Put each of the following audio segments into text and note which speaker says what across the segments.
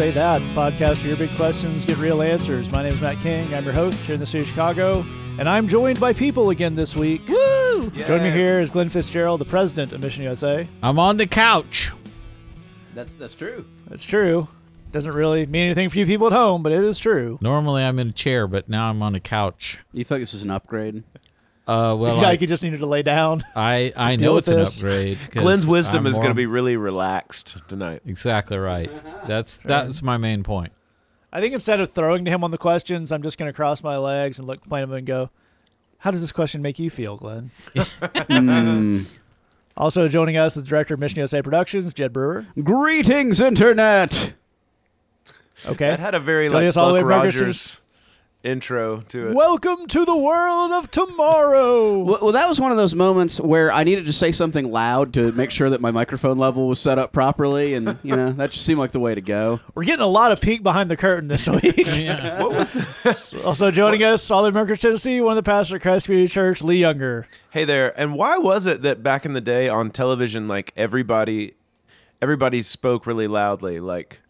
Speaker 1: Say That, the podcast where your big questions get real answers. My name is Matt King. I'm your host here in the city of Chicago, and I'm joined by people again this week. Woo! Joining me here is Glenn Fitzgerald, the president of Mission USA.
Speaker 2: I'm on the couch.
Speaker 3: That's that's true.
Speaker 1: It's true. Doesn't really mean anything for you people at home, but it is true.
Speaker 2: Normally I'm in a chair, but now I'm on a couch.
Speaker 3: You feel like this is an upgrade?
Speaker 2: Uh, well,
Speaker 1: you
Speaker 2: I,
Speaker 1: like you just needed to lay down.
Speaker 2: I, I know
Speaker 1: with
Speaker 2: it's an upgrade.
Speaker 4: Glenn's wisdom
Speaker 2: I'm
Speaker 4: is going to be really relaxed tonight.
Speaker 2: exactly right. That's that's my main point.
Speaker 1: I think instead of throwing to him on the questions, I'm just going to cross my legs and look plain at him and go, "How does this question make you feel, Glenn?"
Speaker 3: Mm.
Speaker 1: Also joining us is director of Mission USA Productions, Jed Brewer.
Speaker 3: Greetings, internet.
Speaker 1: Okay.
Speaker 4: That had a very
Speaker 1: Joining
Speaker 4: like
Speaker 1: us all the
Speaker 4: Buck
Speaker 1: way Rogers.
Speaker 4: Rogers intro to it.
Speaker 1: Welcome to the world of tomorrow.
Speaker 3: Well, well, that was one of those moments where I needed to say something loud to make sure that my microphone level was set up properly, and you know that just seemed like the way to go.
Speaker 1: We're getting a lot of peek behind the curtain this week.
Speaker 2: Yeah.
Speaker 4: What was the-
Speaker 1: also joining us, all the Memphis, Tennessee, one of the pastors at Christ Community Church, Lee Younger.
Speaker 4: Hey there. And why was it that back in the day on television like everybody everybody spoke really loudly like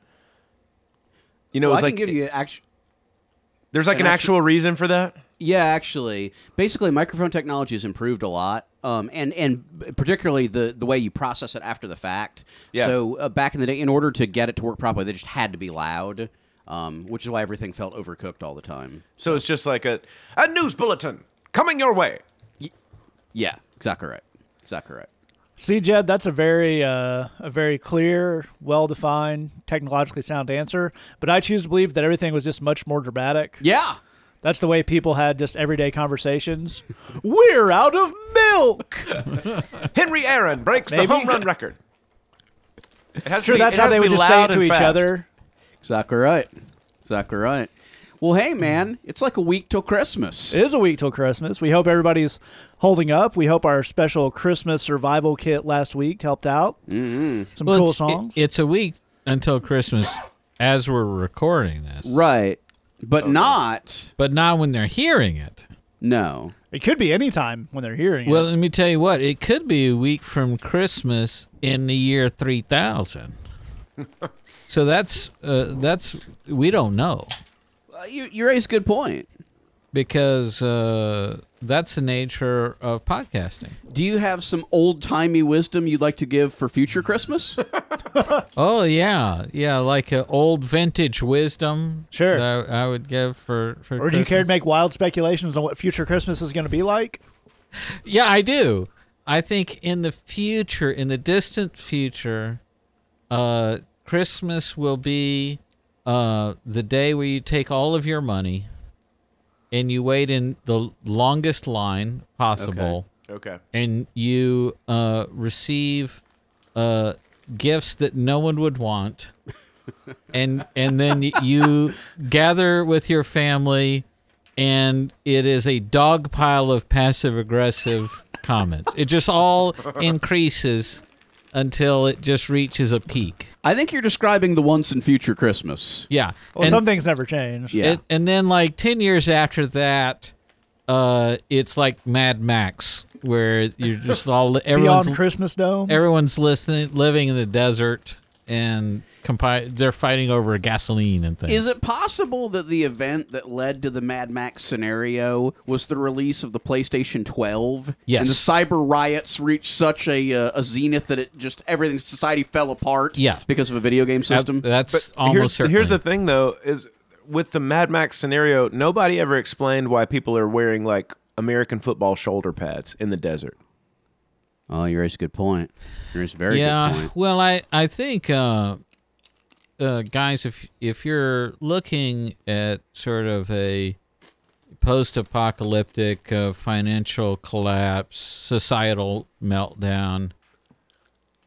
Speaker 4: you know, it was
Speaker 3: I
Speaker 4: like
Speaker 3: can give you actually.
Speaker 4: There's like
Speaker 3: an
Speaker 4: an
Speaker 3: actual-
Speaker 4: actual reason for that?
Speaker 3: Yeah, actually, basically, microphone technology has improved a lot, um, and and particularly the the way you process it after the fact.
Speaker 4: Yeah.
Speaker 3: So uh, back in the day, in order to get it to work properly, they just had to be loud, um, which is why everything felt overcooked all the time.
Speaker 4: So it's just like a a news bulletin coming your way.
Speaker 3: Yeah, exactly right. Exactly right.
Speaker 1: See, Jed, that's a very, uh, a very clear, well-defined, technologically sound answer. But I choose to believe that everything was just much more dramatic.
Speaker 3: Yeah.
Speaker 1: That's the way people had just everyday conversations. We're out of milk.
Speaker 4: Henry Aaron breaks
Speaker 1: Maybe.
Speaker 4: the home run record. It has to
Speaker 1: Sure,
Speaker 4: be-
Speaker 1: that's
Speaker 4: it
Speaker 1: how
Speaker 4: has
Speaker 1: they would just say it to each
Speaker 4: fast.
Speaker 1: other.
Speaker 3: Exactly right. Exactly right. Well, hey, man, it's like a week till Christmas.
Speaker 1: It is a week till Christmas. We hope everybody's holding up. We hope our special Christmas survival kit last week helped out. Mm-hmm. Some
Speaker 2: Well,
Speaker 1: cool
Speaker 2: it's,
Speaker 1: songs.
Speaker 2: it- it's a week until Christmas, as we're recording this,
Speaker 3: right. But not.
Speaker 2: but not when they're hearing it.
Speaker 3: No.
Speaker 1: It could be any time when they're hearing
Speaker 2: Well,
Speaker 1: it.
Speaker 2: Well, let me tell you what. It could be a week from Christmas in the year three thousand. so that's uh, that's we don't know.
Speaker 3: Uh, you, you raise a good point.
Speaker 2: because uh, that's the nature of podcasting.
Speaker 3: Do you have some old timey wisdom you'd like to give for future Christmas?
Speaker 2: Oh yeah, yeah, like uh, old vintage wisdom.
Speaker 1: Sure.
Speaker 2: that I, would give for. for
Speaker 1: or do you care to make wild speculations on what future Christmas is going to be like?
Speaker 2: Yeah, I do. I think in the future, in the distant future, uh, Christmas will be uh, the day where you take all of your money and you wait in the longest line possible.
Speaker 4: Okay.
Speaker 2: and you uh, receive uh, gifts that no one would want, and and then you gather with your family, and it is a dog pile of passive aggressive comments. It just all increases until it just reaches a peak.
Speaker 3: I think you're describing the once and future Christmas.
Speaker 2: Yeah,
Speaker 1: Well,
Speaker 2: and,
Speaker 1: some things never change.
Speaker 3: Yeah.
Speaker 2: and, and then like ten years after that. Uh, it's like Mad Max, where you're just all everyone's
Speaker 1: Beyond Christmas Dome.
Speaker 2: everyone's listening, living in the desert, and compi- they're fighting over gasoline and things.
Speaker 3: Is it possible that the event that led to the Mad Max scenario was the release of the PlayStation 12?
Speaker 2: Yes.
Speaker 3: And the cyber riots reached such a, uh, a zenith that it just everything society fell apart.
Speaker 2: Yeah.
Speaker 3: Because of a video game system.
Speaker 2: That's
Speaker 4: But
Speaker 2: almost
Speaker 4: here's,
Speaker 2: certainly.
Speaker 4: here's the thing, though, is with the Mad Max scenario, nobody ever explained why people are wearing like American football shoulder pads in the desert.
Speaker 3: oh, you raised a good point. You raised a very good
Speaker 2: yeah.
Speaker 3: point.
Speaker 2: Well, I I think, uh, uh, guys, if if you're looking at sort of a post-apocalyptic uh, financial collapse, societal meltdown.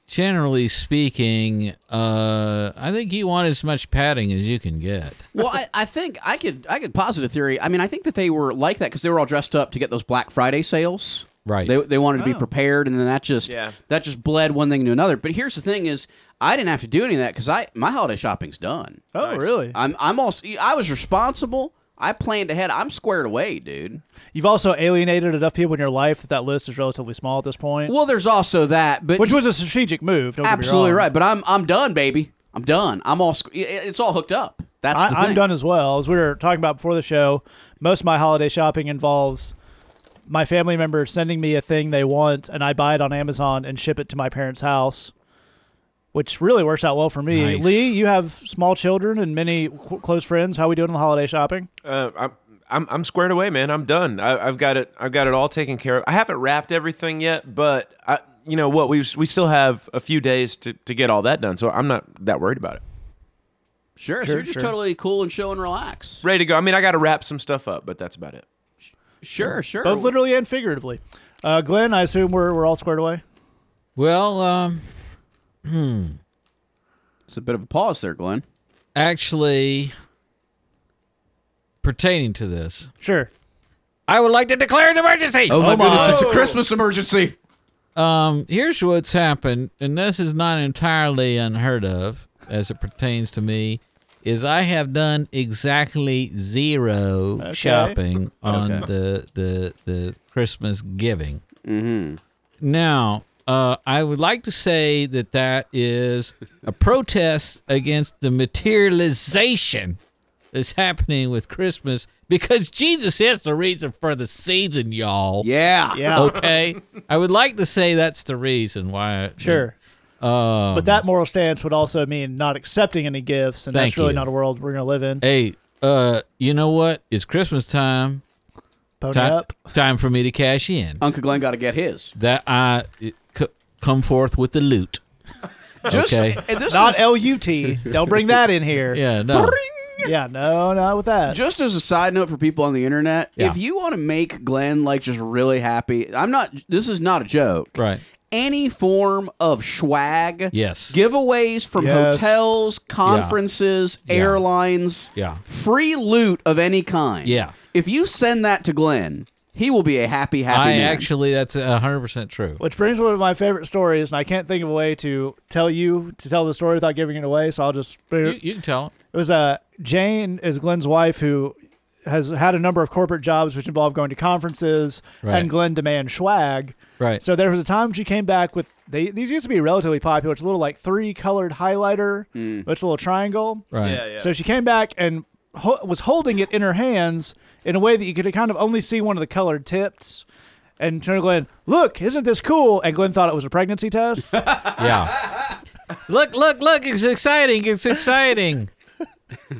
Speaker 2: Generally speaking, uh, I think you want as much padding as you can get.
Speaker 3: well, I, I think I could I could posit a theory. I mean, I think that they were like that because they were all dressed up to get those Black Friday sales.
Speaker 2: Right.
Speaker 3: They, they wanted to be
Speaker 1: Oh.
Speaker 3: prepared, and then that just
Speaker 4: Yeah.
Speaker 3: that just bled one thing to another. But here's the thing: is I didn't have to do any of that because I my holiday shopping's done.
Speaker 1: oh,
Speaker 4: Nice.
Speaker 1: really?
Speaker 3: I'm I'm also I was responsible. I planned ahead. I'm squared away, dude.
Speaker 1: You've also alienated enough people in your life that that list is relatively small at this point,
Speaker 3: Well, there's also that, but
Speaker 1: which was a strategic move. Don't get me
Speaker 3: absolutely
Speaker 1: wrong.
Speaker 3: right. But I'm I'm done, baby. I'm done. I'm all. squ- i- i- It's all hooked up. That's the
Speaker 1: I, I'm done as well. As we were talking about before the show, most of my holiday shopping involves my family member sending me a thing they want, and I buy it on Amazon and ship it to my parents' house, which really works out well for me.
Speaker 2: Nice.
Speaker 1: Lee, you have small children and many qu- close friends. How are we doing on the holiday shopping?
Speaker 4: Uh, I'm, I'm I'm squared away, man. I'm done. I, I've got it. I've got it all taken care of. I haven't wrapped everything yet, but I, you know what? We we still have a few days to, to get all that done, so I'm not that worried about it.
Speaker 3: Sure. so
Speaker 1: Sure,
Speaker 3: you're just
Speaker 1: sure.
Speaker 3: totally cool and chill and relax.
Speaker 4: Ready to go. I mean, I got to wrap some stuff up, but that's about it.
Speaker 3: Sure. Sure.
Speaker 1: Both literally and figuratively. Uh, Glenn, I assume we're, we're all squared away.
Speaker 2: Well, um,
Speaker 3: It's a bit of a pause there, Glenn.
Speaker 2: actually, pertaining to this,
Speaker 1: Sure.
Speaker 2: I would like to declare an emergency.
Speaker 3: Oh my
Speaker 1: my.
Speaker 3: goodness! It's a Christmas emergency.
Speaker 2: Um, here's what's happened, and this is not entirely unheard of as it pertains to me. Is I have done exactly zero
Speaker 1: Okay.
Speaker 2: shopping on
Speaker 3: Okay.
Speaker 2: the, the the Christmas giving.
Speaker 3: Mm-hmm.
Speaker 2: Now, uh, I would like to say that that is a protest against the materialization that's happening with Christmas because Jesus is the reason for the season, y'all.
Speaker 3: Yeah.
Speaker 1: Yeah.
Speaker 2: Okay. I would like to say that's the reason why. I-
Speaker 1: Sure.
Speaker 2: Um,
Speaker 1: But that moral stance would also mean not accepting any gifts, and that's really
Speaker 2: you.
Speaker 1: not a world we're going to live in.
Speaker 2: Hey, uh, you know what? It's Christmas time.
Speaker 1: Pony
Speaker 2: Time,
Speaker 1: up.
Speaker 2: time for me to cash in.
Speaker 3: Uncle Glenn got to get his.
Speaker 2: That I it, c- come forth with the loot.
Speaker 3: Just,
Speaker 2: Okay.
Speaker 3: and this
Speaker 1: Not L U T. Don't bring that in here.
Speaker 2: Yeah, no.
Speaker 1: Yeah, no, not with that.
Speaker 3: Just as a side note for people on the internet,
Speaker 2: Yeah.
Speaker 3: if you want to make Glenn like just really happy, I'm not. This is not a joke.
Speaker 2: Right.
Speaker 3: Any form of swag,
Speaker 2: Yes.
Speaker 3: giveaways from
Speaker 1: Yes.
Speaker 3: hotels, conferences,
Speaker 2: Yeah.
Speaker 3: airlines,
Speaker 2: Yeah.
Speaker 3: free loot of any kind.
Speaker 2: Yeah.
Speaker 3: If you send that to Glenn, he will be a happy, happy
Speaker 2: I
Speaker 3: man.
Speaker 2: actually, that's hundred percent true.
Speaker 1: Which brings one of my favorite stories, and I can't think of a way to tell you to tell the story without giving it away. So I'll just.
Speaker 2: You, you can tell.
Speaker 1: It was uh, Jane is Glenn's wife who has had a number of corporate jobs which involve going to conferences,
Speaker 2: Right.
Speaker 1: and Glenn demands swag.
Speaker 2: Right.
Speaker 1: So there was a time she came back with they these used to be relatively popular. It's a little like three colored highlighter, hmm. it's a little triangle.
Speaker 2: right. Yeah, yeah.
Speaker 1: So she came back and ho- was holding it in her hands in a way that you could kind of only see one of the colored tips. And turned to Glenn, look, isn't this cool? And Glenn thought it was a pregnancy test.
Speaker 2: Yeah. look, look, look! It's exciting! It's exciting!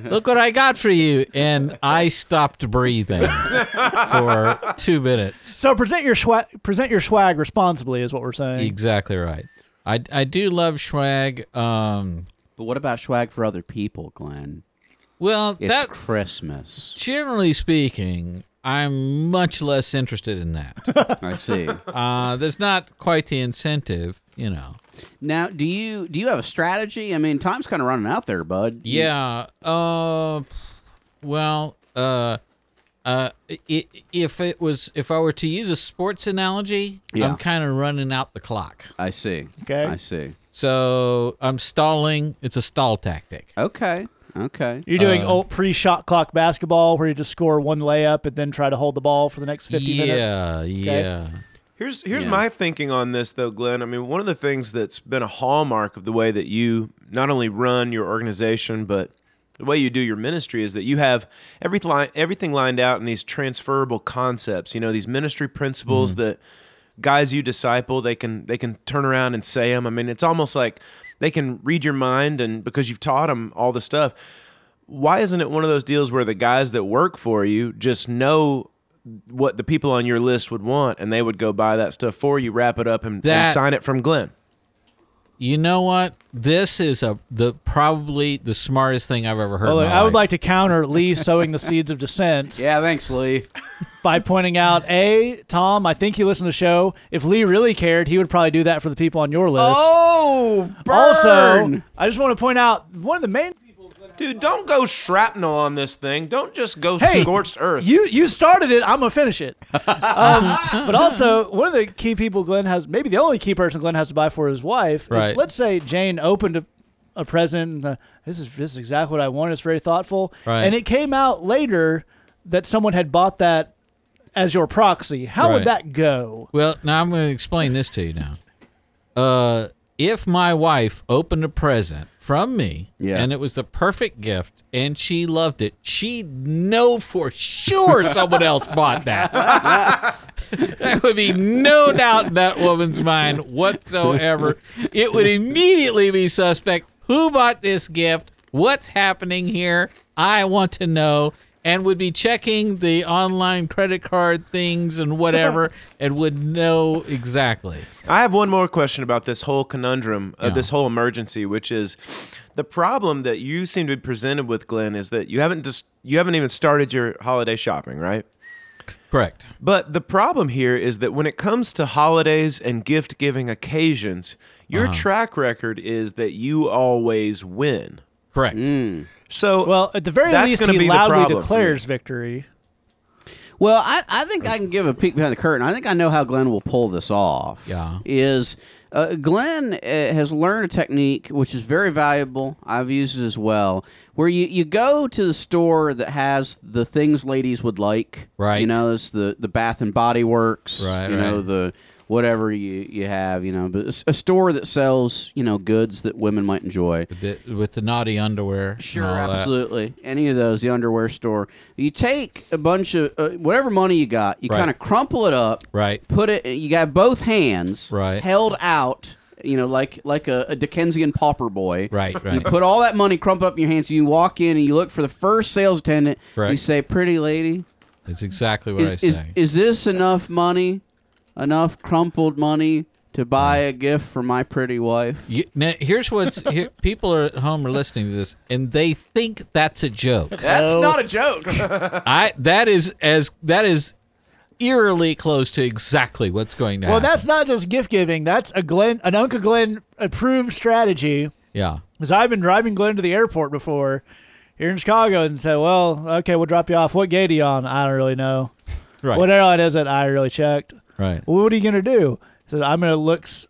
Speaker 2: Look what I got for you, and I stopped breathing for two minutes.
Speaker 1: so present your swag, present your swag responsibly, is what we're saying.
Speaker 2: Exactly right. I, I do love swag. Um,
Speaker 3: but what about swag for other people, Glenn?
Speaker 2: well,
Speaker 3: It's
Speaker 2: that
Speaker 3: Christmas.
Speaker 2: generally speaking, I'm much less interested in that.
Speaker 3: I see.
Speaker 2: uh, there's not quite the incentive, you know.
Speaker 3: Now, do you do you have a strategy? I mean, time's kind of running out there, bud.
Speaker 2: Yeah. Uh, well, uh, uh, i- if it was, if I were to use a sports analogy,
Speaker 3: Yeah.
Speaker 2: I'm kind of running out the clock.
Speaker 3: I see.
Speaker 1: Okay.
Speaker 3: I see.
Speaker 2: So I'm stalling. It's a stall tactic.
Speaker 3: Okay. Okay.
Speaker 1: You're doing
Speaker 2: Uh,
Speaker 1: old pre-shot clock basketball where you just score one layup and then try to hold the ball for the next 50
Speaker 2: yeah,
Speaker 1: minutes.
Speaker 2: yeah.
Speaker 4: Here's here's
Speaker 3: Yeah.
Speaker 4: my thinking on this though, Glenn. I mean, one of the things that's been a hallmark of the way that you not only run your organization, but the way you do your ministry is that you have everything everything lined out in these transferable concepts. You know, these ministry principles mm-hmm. that guys you disciple they can they can turn around and say them. I mean, it's almost like they can read your mind, and because you've taught them all the stuff. Why isn't it one of those deals where the guys that work for you just know what the people on your list would want, and they would go buy that stuff for you, wrap it up, and, and sign it from Glenn?
Speaker 2: You know what? This is a the probably the smartest thing I've ever heard.
Speaker 1: Well,
Speaker 2: in my
Speaker 1: I would
Speaker 2: life.
Speaker 1: like to counter Lee sowing the seeds of dissent
Speaker 3: Yeah. Thanks, Lee.
Speaker 1: by pointing out, A, Tom, I think you listen to the show. If Lee really cared, he would probably do that for the people on your list.
Speaker 3: Oh, burn.
Speaker 1: Also, I just want to point out one of the main
Speaker 4: Dude, don't go shrapnel on this thing. Don't just go
Speaker 1: Hey,
Speaker 4: scorched earth.
Speaker 1: You you started it. I'm gonna finish it. Um, but also, one of the key people Glenn has, maybe the only key person Glenn has to buy for his wife.
Speaker 2: Right.
Speaker 1: Is, let's say Jane opened a, a present. And, uh, this is this is exactly what I wanted. It's very thoughtful.
Speaker 2: Right.
Speaker 1: And it came out later that someone had bought that as your proxy. How
Speaker 2: Right.
Speaker 1: would that go?
Speaker 2: Well, now I'm going to explain this to you now. Uh, if my wife opened a present from me,
Speaker 3: Yeah.
Speaker 2: and it was the perfect gift, and she loved it. She know for sure someone else bought that. there would be no doubt in that woman's mind whatsoever. It would immediately be suspect. Who bought this gift? What's happening here? I want to know. And would be checking the online credit card things and whatever, and would know exactly.
Speaker 4: I have one more question about this whole conundrum, uh,
Speaker 2: Yeah.
Speaker 4: this whole emergency, which is the problem that you seem to be presented with, Glenn, is that you haven't just you haven't even started your holiday shopping, right?
Speaker 2: Correct.
Speaker 4: But the problem here is that when it comes to holidays and gift giving occasions, your
Speaker 2: Uh-huh.
Speaker 4: track record is that you always win.
Speaker 2: Correct.
Speaker 4: So
Speaker 1: Well, at the very
Speaker 4: That's
Speaker 1: least,
Speaker 4: gonna
Speaker 1: he
Speaker 4: be the
Speaker 1: loudly
Speaker 4: problem for
Speaker 1: declares victory.
Speaker 3: Well, I, I think I can give a peek behind the curtain. I think I know how Glenn will pull this off.
Speaker 2: Yeah.
Speaker 3: Is uh, Glenn uh, has learned a technique which is very valuable. I've used it as well. Where you, you go to the store that has the things ladies would like.
Speaker 2: Right.
Speaker 3: You know, it's the, the Bath and Body Works.
Speaker 2: Right,
Speaker 3: You know,
Speaker 2: right.
Speaker 3: the whatever you, you have, you know, but a store that sells, you know, goods that women might enjoy.
Speaker 2: With the, with the naughty underwear.
Speaker 3: Sure,
Speaker 2: all that.
Speaker 3: absolutely. Any of those, the underwear store. You take a bunch of uh, whatever money you got, you
Speaker 2: Right.
Speaker 3: kind of crumple it up,
Speaker 2: Right.
Speaker 3: put it. You got both hands
Speaker 2: Right.
Speaker 3: held out. You know, like like a, a Dickensian pauper boy.
Speaker 2: Right, right.
Speaker 3: You put all that money crumpled up in your hands. You walk in and you look for the first sales attendant.
Speaker 2: Right.
Speaker 3: You say, "Pretty lady,
Speaker 2: It's exactly what I
Speaker 3: is, is
Speaker 2: say.
Speaker 3: is this enough money? Enough crumpled money to buy a gift for my pretty wife?"
Speaker 2: You, now, here's what's here, people are at home are listening to this, and they think that's a joke.
Speaker 3: That's
Speaker 1: Oh.
Speaker 3: not a joke.
Speaker 2: I that is as that is eerily close to exactly what's going to
Speaker 1: Well,
Speaker 2: happen.
Speaker 1: that's not just gift giving. That's a Glenn, an Uncle Glenn approved strategy.
Speaker 2: yeah,
Speaker 1: Because I've been driving Glenn to the airport before here in Chicago and said, well, okay, we'll drop you off. What gate are you on? I don't really know.
Speaker 2: right,
Speaker 1: What airline is it? I really checked.
Speaker 2: Right.
Speaker 1: Well, what are you going to do? So I'm going to look s-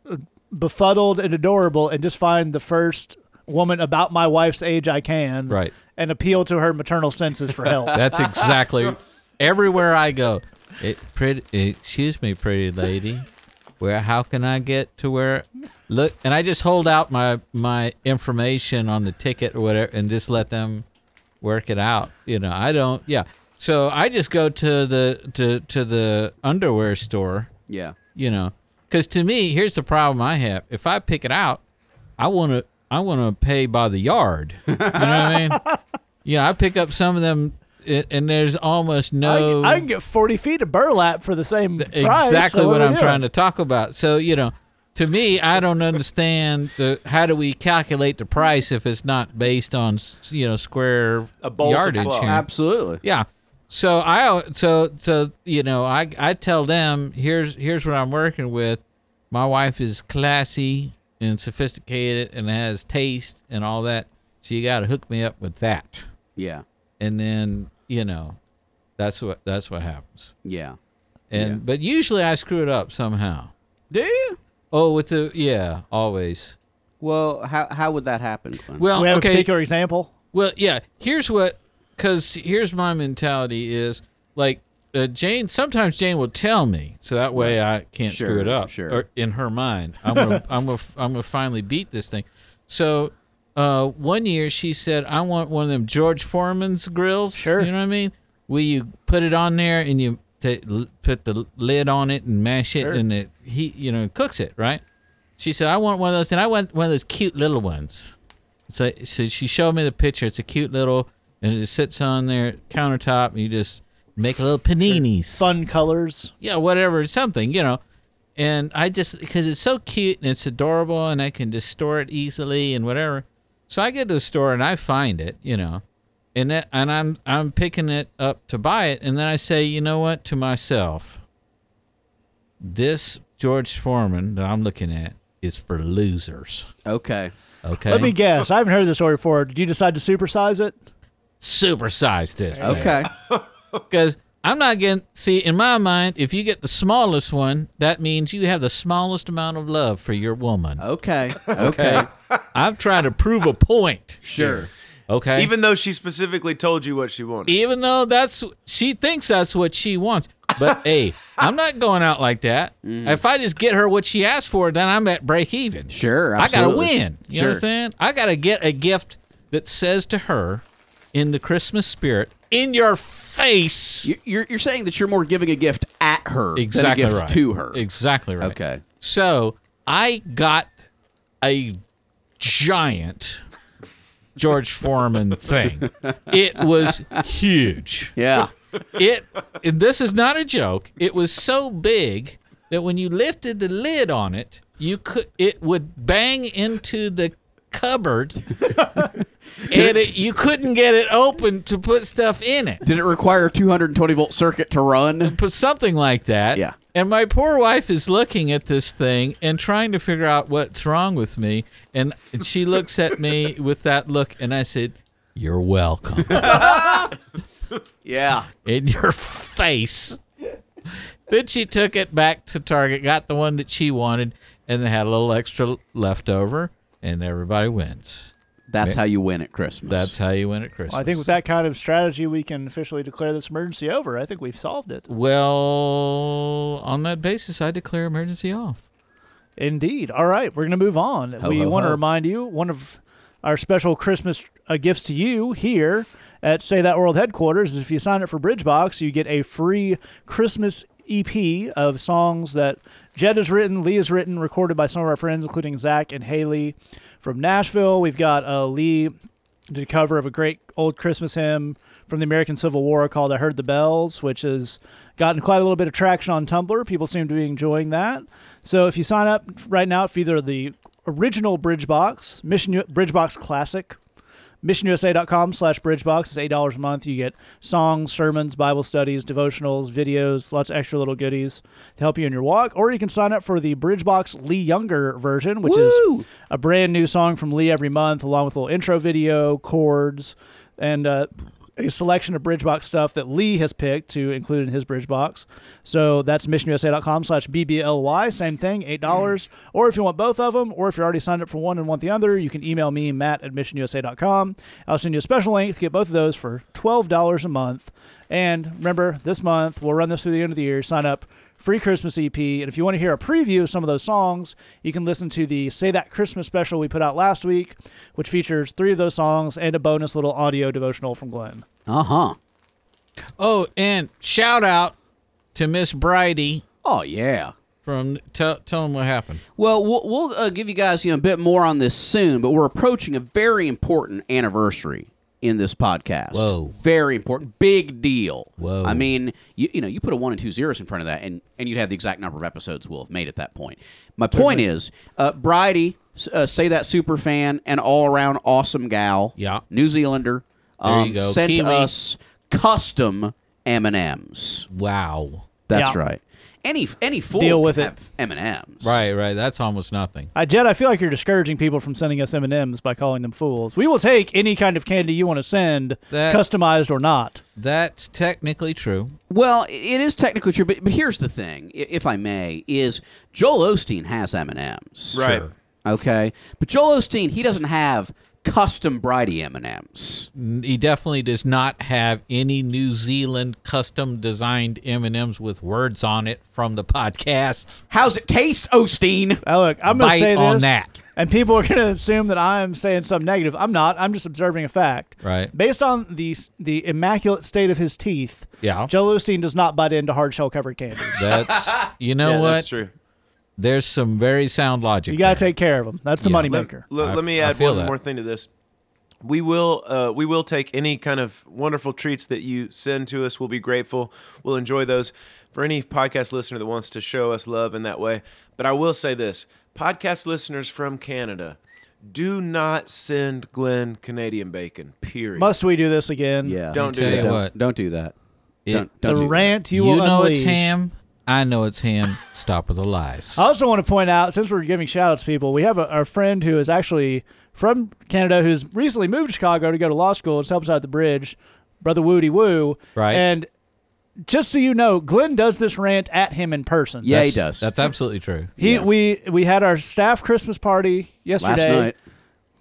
Speaker 1: befuddled and adorable and just find the first woman about my wife's age I can.
Speaker 2: Right.
Speaker 1: And appeal to her maternal senses for help.
Speaker 2: That's exactly everywhere I go. It, pretty, excuse me, pretty lady. Where? How can I get to where? Look, and I just hold out my my information on the ticket or whatever, and just let them work it out. You know, I don't. Yeah. So I just go to the to to the underwear store.
Speaker 3: yeah.
Speaker 2: You know, because to me, here's the problem I have. If I pick it out, I want to I want to pay by the yard. You know what I mean? Yeah, I pick up some of them, it, and there's almost no
Speaker 1: can, I can get 40 feet of burlap for the same price.
Speaker 2: exactly
Speaker 1: so
Speaker 2: what
Speaker 1: are
Speaker 2: I'm
Speaker 1: we
Speaker 2: trying to talk about. So you know, to me, I don't understand the how do we calculate the price if it's not based on you know square
Speaker 4: A
Speaker 2: yardage here.
Speaker 3: Absolutely.
Speaker 2: Yeah. So I so so you know I I tell them here's here's what I'm working with. My wife is classy and sophisticated and has taste and all that. So you got to hook me up with that.
Speaker 3: Yeah.
Speaker 2: And then, you know, that's what that's what happens.
Speaker 3: Yeah.
Speaker 2: And
Speaker 3: Yeah.
Speaker 2: but usually I screw it up somehow.
Speaker 3: Do you?
Speaker 2: Oh, with the yeah, always.
Speaker 3: Well, how how would that happen, Glenn?
Speaker 2: Well,
Speaker 1: we have
Speaker 2: okay.
Speaker 1: a particular example.
Speaker 2: Well, yeah. Here's what, because here's my mentality is like uh, Jane. Sometimes Jane will tell me, so that way I can't screw it up.
Speaker 3: sure.
Speaker 2: Or in her mind, I'm gonna, I'm gonna, I'm gonna finally beat this thing. So, uh, one year she said, "I want one of them George Foreman's grills."
Speaker 1: Sure.
Speaker 2: You know what I mean? Will you put it on there and you l put the lid on it and mash it
Speaker 1: Sure.
Speaker 2: and it he you know, cooks it right? She said, "I want one of those." And I want one of those cute little ones. So, so she showed me the picture. It's a cute little, and it just sits on their countertop, and you just make a little paninis.
Speaker 1: Fun colors.
Speaker 2: Yeah, whatever, something, you know. And I just, because it's so cute and it's adorable, and I can just store it easily and whatever. So I get to the store and I find it, you know, and that, and I'm I'm picking it up to buy it, and then I say, you know what, to myself, this George Foreman that I'm looking at is for losers.
Speaker 3: okay.
Speaker 2: Okay.
Speaker 1: Let me guess. I haven't heard this story before. Did you decide to supersize it?
Speaker 2: Supersize this. thing.
Speaker 3: Okay.
Speaker 2: Because I'm not getting, see, in my mind, if you get the smallest one, that means you have the smallest amount of love for your woman.
Speaker 3: Okay. Okay.
Speaker 2: I'm trying to prove a point.
Speaker 3: Sure.
Speaker 2: Okay.
Speaker 4: Even though she specifically told you what she wanted.
Speaker 2: Even though that's, she thinks that's what she wants. but hey, I'm not going out like that.
Speaker 3: Mm.
Speaker 2: If I just get her what she asked for, then I'm at break even.
Speaker 3: Sure,
Speaker 2: I gotta win. You
Speaker 3: Sure.
Speaker 2: understand? I gotta get a gift that says to her, in the Christmas spirit, in your face.
Speaker 3: You- You're, you're saying that you're more giving a gift at her
Speaker 2: exactly
Speaker 3: than a gift
Speaker 2: right.
Speaker 3: to her.
Speaker 2: Exactly right.
Speaker 3: Okay.
Speaker 2: So I got a giant George Foreman thing. It was huge.
Speaker 3: Yeah.
Speaker 2: It and this is not a joke. It was so big that when you lifted the lid on it, you could it would bang into the cupboard and it, you couldn't get it open to put stuff in it.
Speaker 3: Did it require a 220 volt circuit to run?
Speaker 2: Put something like that.
Speaker 3: Yeah.
Speaker 2: And my poor wife is looking at this thing and trying to figure out what's wrong with me. And, and she looks at me with that look, and I said, You're welcome.
Speaker 3: Yeah.
Speaker 2: in your face. then she took it back to Target, got the one that she wanted, and they had a little extra left over, and everybody wins.
Speaker 3: That's how you win at Christmas.
Speaker 2: That's how you win at Christmas.
Speaker 1: Well, I think with that kind of strategy, we can officially declare this emergency over. I think we've solved it.
Speaker 2: Well, on that basis, I declare emergency off.
Speaker 1: Indeed. All right, we're going to move on.
Speaker 3: Ho,
Speaker 1: we
Speaker 3: ho,
Speaker 1: want to remind you one of our special Christmas uh, gifts to you here at Say That World headquarters is if you sign up for Bridgebox, you get a free Christmas EP of songs that Jed has written, Lee has written, recorded by some of our friends, including Zach and Haley from Nashville. We've got uh, Lee did a cover of a great old Christmas hymn from the American Civil War called I Heard the Bells, which has gotten quite a little bit of traction on Tumblr. People seem to be enjoying that. So if you sign up right now for either the original Bridgebox, Mission Bridgebox Classic, missionusa.com slash bridgebox is $8 a month. You get songs, sermons, Bible studies, devotionals, videos, lots of extra little goodies to help you in your walk. Or you can sign up for the Bridgebox Lee Younger version, which
Speaker 3: Woo!
Speaker 1: is a brand new song from Lee every month, along with a little intro video, chords, and uh, a selection of Bridgebox stuff that Lee has picked to include in his Bridgebox. So that's missionusa.com slash BBLY. Same thing, $8. Or if you want both of them, or if you're already signed up for one and want the other, you can email me, Matt at missionusa.com. I'll send you a special link to get both of those for $12 a month. And remember, this month, we'll run this through the end of the year. Sign up free Christmas EP. And if you want to hear a preview of some of those songs, you can listen to the Say That Christmas special we put out last week, which features three of those songs and a bonus little audio devotional from Glenn.
Speaker 3: Uh huh.
Speaker 2: Oh, and shout out to Miss Bridie
Speaker 3: Oh yeah.
Speaker 2: from tell tell them what happened.
Speaker 3: Well, we'll, we'll uh, give you guys you know a bit more on this soon, but we're approaching a very important anniversary in this podcast.
Speaker 2: Whoa.
Speaker 3: Very important, big deal.
Speaker 2: Whoa.
Speaker 3: I mean, you, you know, you put a one and two zeros in front of that, and and you'd have the exact number of episodes we'll have made at that point. My point is, uh, Bridie, uh, say that super fan and all around awesome gal.
Speaker 2: Yeah.
Speaker 3: New Zealander.
Speaker 2: There
Speaker 3: Um,
Speaker 2: you go.
Speaker 3: Sent
Speaker 2: Kiwi.
Speaker 3: us custom M and M's.
Speaker 2: Wow.
Speaker 3: That's
Speaker 1: Yeah.
Speaker 3: right. Any any fool
Speaker 1: Deal
Speaker 3: can
Speaker 1: with it.
Speaker 3: have M and M's.
Speaker 2: Right, right. That's almost nothing.
Speaker 1: I Jed, I feel like you're discouraging people from sending us M&Ms by calling them fools. We will take any kind of candy you want to send,
Speaker 2: That-
Speaker 1: customized or not.
Speaker 2: That's technically true.
Speaker 3: Well, it is technically true, but, but here's the thing, i- if I may, is Joel Osteen has M and M's,
Speaker 4: Right.
Speaker 2: Sure.
Speaker 3: Okay, but Joel Osteen he doesn't have custom Bridie M and M's.
Speaker 2: He definitely does not have any New Zealand custom designed M&Ms with words on it from the podcasts.
Speaker 3: How's it taste, Osteen?
Speaker 1: Now, look, I'm going to
Speaker 2: Bite
Speaker 1: say this,
Speaker 2: on that.
Speaker 1: and people are going to assume that I'm saying something negative. I'm not. I'm just observing a fact.
Speaker 2: Right.
Speaker 1: Based on the the immaculate state of his teeth,
Speaker 2: Yeah.
Speaker 1: Joe Osteen does not bite into hard shell covered candies.
Speaker 2: That's you know
Speaker 4: yeah,
Speaker 2: what?
Speaker 4: that's true.
Speaker 2: There's some very sound logic.
Speaker 1: You got to take care of them. That's the
Speaker 2: Yeah.
Speaker 1: moneymaker.
Speaker 4: Let,
Speaker 2: I
Speaker 4: let me add one
Speaker 2: that.
Speaker 4: more thing to this. We will uh, we will take any kind of wonderful treats that you send to us. We'll be grateful. We'll enjoy those. For any podcast listener that wants to show us love in that way. But I will say this: podcast listeners from Canada, do not send Glenn Canadian bacon. Period.
Speaker 1: Must we do this again?
Speaker 3: Yeah,
Speaker 4: Don't do that.
Speaker 3: Don't,
Speaker 2: what.
Speaker 3: don't do that.
Speaker 2: It-
Speaker 3: don't,
Speaker 1: The
Speaker 3: don't do
Speaker 1: rant you,
Speaker 2: You,
Speaker 1: will
Speaker 2: know
Speaker 1: unleash.
Speaker 2: it's ham. I know it's him. Stop with the lies.
Speaker 1: I also want to point out, since we're giving shout outs to people, we have a, our friend who is actually from Canada who's recently moved to Chicago to go to law school. Just helps out at the bridge, Brother Woody Woo.
Speaker 2: Right.
Speaker 1: And just so you know, Glenn does this rant at him in person.
Speaker 3: Yeah, he
Speaker 2: That's-
Speaker 3: does.
Speaker 2: That's absolutely true.
Speaker 1: He,
Speaker 3: Yeah.
Speaker 1: we we had our staff Christmas party yesterday.
Speaker 3: Last night.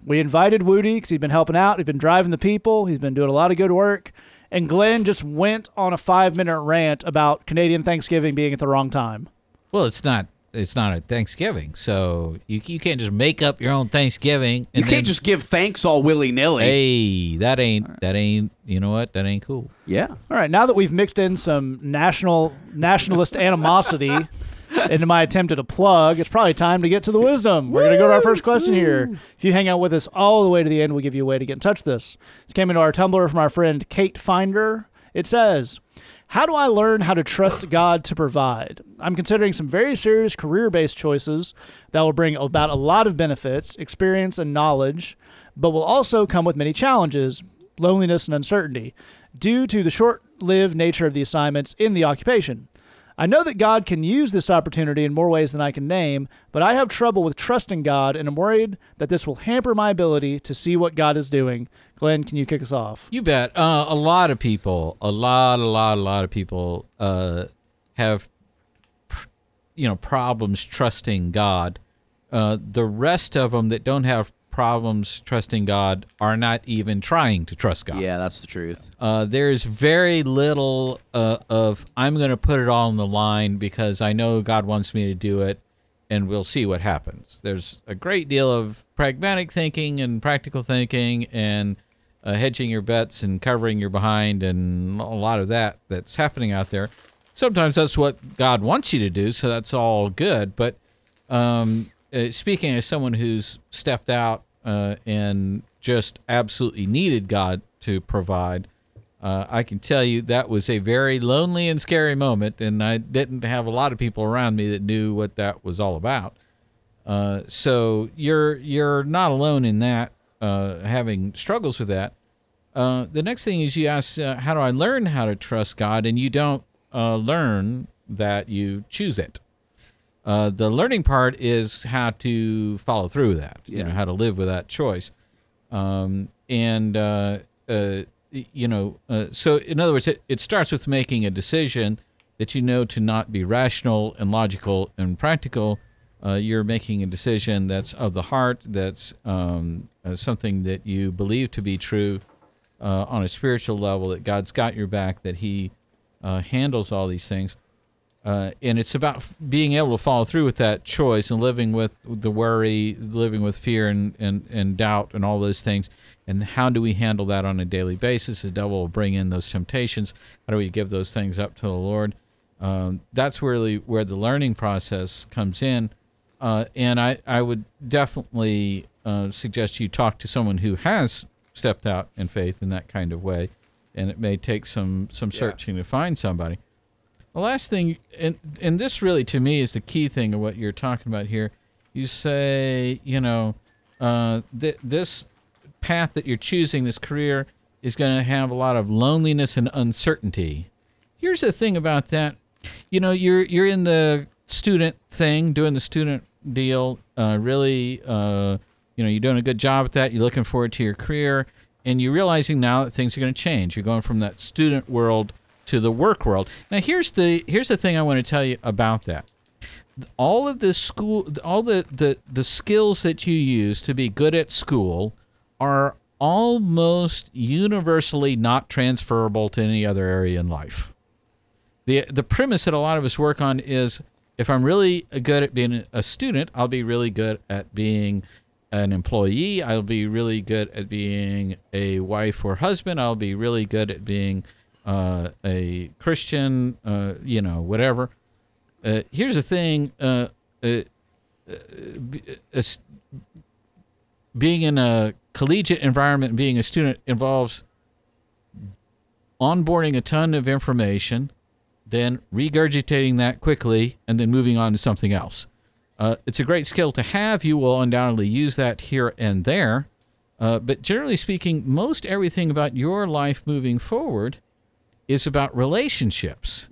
Speaker 1: We invited Woody because he's been helping out. He's been driving the people. He's been doing a lot of good work. And Glenn just went on a five minute rant about Canadian Thanksgiving being at the wrong time.
Speaker 2: Well, it's not. It's not a Thanksgiving, so you you can't just make up your own Thanksgiving.
Speaker 3: You can't
Speaker 2: then-
Speaker 3: just give thanks all willy nilly.
Speaker 2: Hey, that ain't that ain't. You know what? That ain't cool.
Speaker 3: Yeah.
Speaker 1: All right, now that we've mixed in some national nationalist animosity into my attempt at a plug, it's probably time to get to the wisdom. We're going to go to our first question here. If you hang out with us all the way to the end, we'll give you a way to get in touch with us. This came into our Tumblr from our friend Kate Finder. It says, How do I learn how to trust God to provide? I'm considering some very serious career based choices that will bring about a lot of benefits, experience, and knowledge, but will also come with many challenges, loneliness, and uncertainty due to the short lived nature of the assignments in the occupation. I know that God can use this opportunity in more ways than I can name, but I have trouble with trusting God and I'm worried that this will hamper my ability to see what God is doing. Glenn, can you kick us off?
Speaker 2: You bet. Uh, a lot of people, a lot, a lot, a lot of people uh, have, you know, problems trusting God. Uh, the rest of them that don't have problems trusting God are not even trying to trust God.
Speaker 3: Yeah, that's the truth.
Speaker 2: Uh, there's very little uh, of I'm going to put it all on the line because I know God wants me to do it, and we'll see what happens. There's a great deal of pragmatic thinking and practical thinking and uh, hedging your bets and covering your behind and a lot of that that's happening out there. Sometimes that's what God wants you to do, so that's all good. But um, uh, speaking as someone who's stepped out uh, and just absolutely needed God to provide, uh, I can tell you that was a very lonely and scary moment, and I didn't have a lot of people around me that knew what that was all about. Uh, so you're you're not alone in that, uh, having struggles with that. Uh, the next thing is you ask, uh, how do I learn how to trust God? And you don't uh, learn that you choose it. Uh, the learning part is how to follow through with that. You know how to live with that choice. Um, and uh, uh, you know, uh, so in other words, it, it starts with making a decision that you know to not be rational and logical and practical. Uh, you're making a decision that's of the heart, that's um, uh, something that you believe to be true uh, on a spiritual level, that God's got your back, that He uh, handles all these things. Uh, and it's about being able to follow through with that choice and living with the worry, living with fear and, and, and doubt and all those things. And how do we handle that on a daily basis? The devil will bring in those temptations. How do we give those things up to the Lord? Um, that's really where the learning process comes in. Uh, and I, I would definitely uh, suggest you talk to someone who has stepped out in faith in that kind of way. And it may take some, some searching to find somebody. The last thing, and and this really to me is the key thing of what you're talking about here. You say, you know, uh, th- this path that you're choosing, this career, is going to have a lot of loneliness and uncertainty. Here's the thing about that, you know, you're you're in the student thing, doing the student deal, uh, really, uh, you know, you're doing a good job at that. You're looking forward to your career, and you're realizing now that things are going to change. You're going from that student world to the work world. Now here's the here's the thing I want to tell you about that. All of the school all the, the, the skills that you use to be good at school are almost universally not transferable to any other area in life. The the premise that a lot of us work on is if I'm really good at being a student, I'll be really good at being an employee. I'll be really good at being a wife or husband. I'll be really good at being uh, a Christian, uh, you know, whatever. Uh, here's the thing: uh, uh, uh, being in a collegiate environment, being a student involves onboarding a ton of information, then regurgitating that quickly, and then moving on to something else. It's a great skill to have. You will undoubtedly use that here and there. But generally speaking, most everything about your life moving forward is about relationships.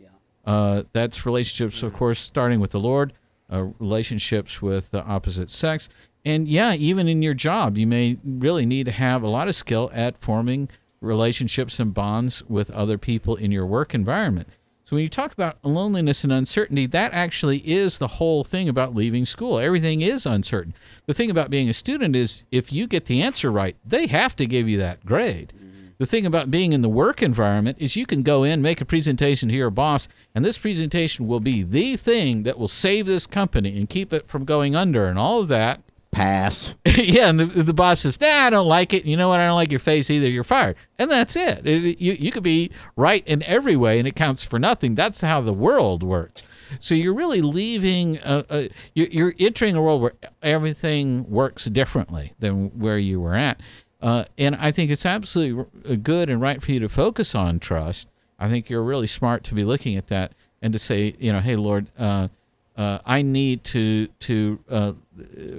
Speaker 2: Uh, that's relationships, of course, starting with the Lord, uh, relationships with the opposite sex. And yeah, even in your job, you may really need to have a lot of skill at forming relationships and bonds with other people in your work environment. So when you talk about loneliness and uncertainty, that actually is the whole thing about leaving school. Everything is uncertain. The thing about being a student is if you get the answer right, they have to give you that grade. The thing about being in the work environment is you can go in, make a presentation to your boss, and this presentation will be the thing that will save this company and keep it from going under and all of that.
Speaker 3: Pass.
Speaker 2: yeah, and the, the boss says, "Nah, I don't like it. You know what? I don't like your face either. You're fired." And that's it. It- you you could be right in every way, and it counts for nothing. That's how the world works. So you're really leaving. Uh, uh, you're, you're entering a world where everything works differently than where you were at. Uh, and I think it's absolutely good and right for you to focus on trust. I think you're really smart to be looking at that and to say, you know, hey, Lord, uh, uh, I need to to uh,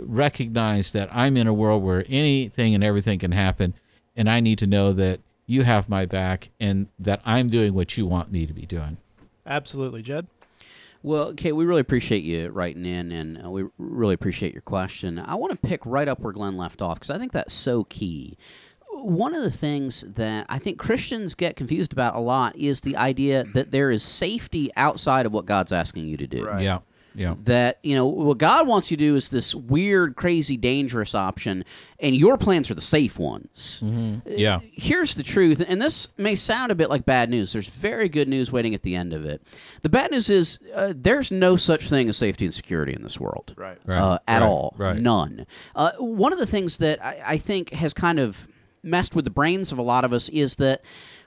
Speaker 2: recognize that I'm in a world where anything and everything can happen, and I need to know that you have my back and that I'm doing what you want me to be doing.
Speaker 1: Absolutely, Jed.
Speaker 3: Well, Kate, we really appreciate you writing in, and uh, we really appreciate your question. I want to pick right up where Glenn left off because I think that's so key. One of the things that I think Christians get confused about a lot is the idea that there is safety outside of what God's asking you to do.
Speaker 4: Right.
Speaker 2: Yeah, yeah,
Speaker 3: That, you know, what God wants you to do is this weird, crazy, dangerous option, and your plans are the safe ones.
Speaker 2: yeah.
Speaker 3: Here's the truth, and this may sound a bit like bad news. There's very good news waiting at the end of it. The bad news is uh, there's no such thing as safety and security in this world.
Speaker 4: Right.
Speaker 2: Right,
Speaker 3: Uh, at
Speaker 2: right,
Speaker 3: all.
Speaker 2: right.
Speaker 3: None. Uh, one of the things that I, I think has kind of messed with the brains of a lot of us is that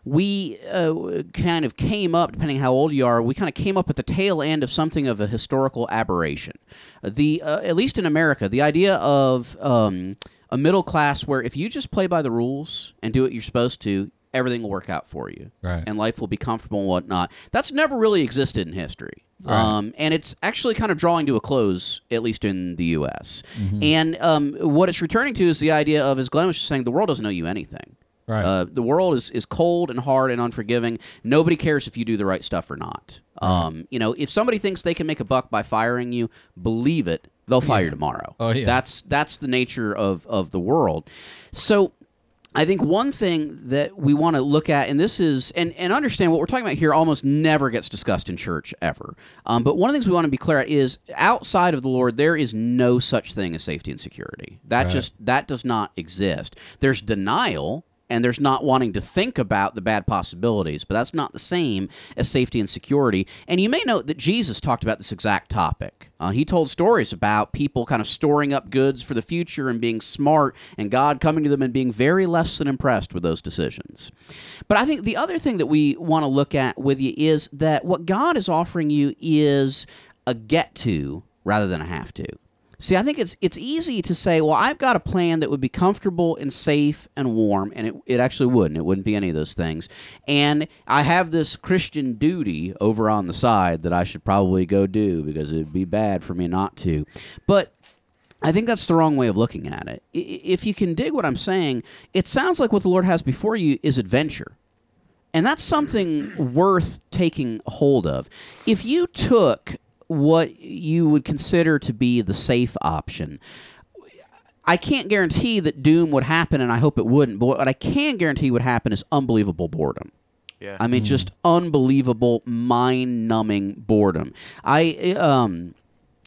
Speaker 3: we uh, kind of came up, depending how old you are, we kind of came up at the tail end of something of a historical aberration. Uh, The uh, at least in America, the idea of um, a middle class where if you just play by the rules and do what you're supposed to, everything will work out for you,
Speaker 2: Right.
Speaker 3: and life will be comfortable and whatnot. That's never really existed in history. Um, and it's actually kind of drawing to a close, at least in the U.S.
Speaker 2: Mm-hmm.
Speaker 3: And um, what it's returning to is the idea of, as Glenn was just saying, the world doesn't owe you anything.
Speaker 2: Right.
Speaker 3: Uh, the world is, is cold and hard and unforgiving. Nobody cares if you do the right stuff or not. Um, you know, if somebody thinks they can make a buck by firing you, believe it, they'll fire you tomorrow.
Speaker 2: Oh, yeah.
Speaker 3: That's that's the nature of of the world. So I think one thing that we want to look at, and this is, and, and understand what we're talking about here almost never gets discussed in church ever. Um, but one of the things we want to be clear at is outside of the Lord, there is no such thing as safety and security. That
Speaker 2: Right.
Speaker 3: just, that does not exist. There's denial. And there's not wanting to think about the bad possibilities, but that's not the same as safety and security. And you may note that Jesus talked about this exact topic. Uh, he told stories about people kind of storing up goods for the future and being smart, and God coming to them and being very less than impressed with those decisions. But I think the other thing that we want to look at with you is that what God is offering you is a get to rather than a have to. See, I think it's it's easy to say, well, I've got a plan that would be comfortable and safe and warm, and it, it actually wouldn't. It wouldn't be any of those things. And I have this Christian duty over on the side that I should probably go do because it'd be bad for me not to. But I think that's the wrong way of looking at it. If you can dig what I'm saying, it sounds like what the Lord has before you is adventure. And that's something worth taking hold of. If you took what you would consider to be the safe option, I can't guarantee that doom would happen, and I hope it wouldn't. But what I can guarantee would happen is unbelievable boredom.
Speaker 4: Yeah.
Speaker 3: I mean, just unbelievable, mind-numbing boredom. I um,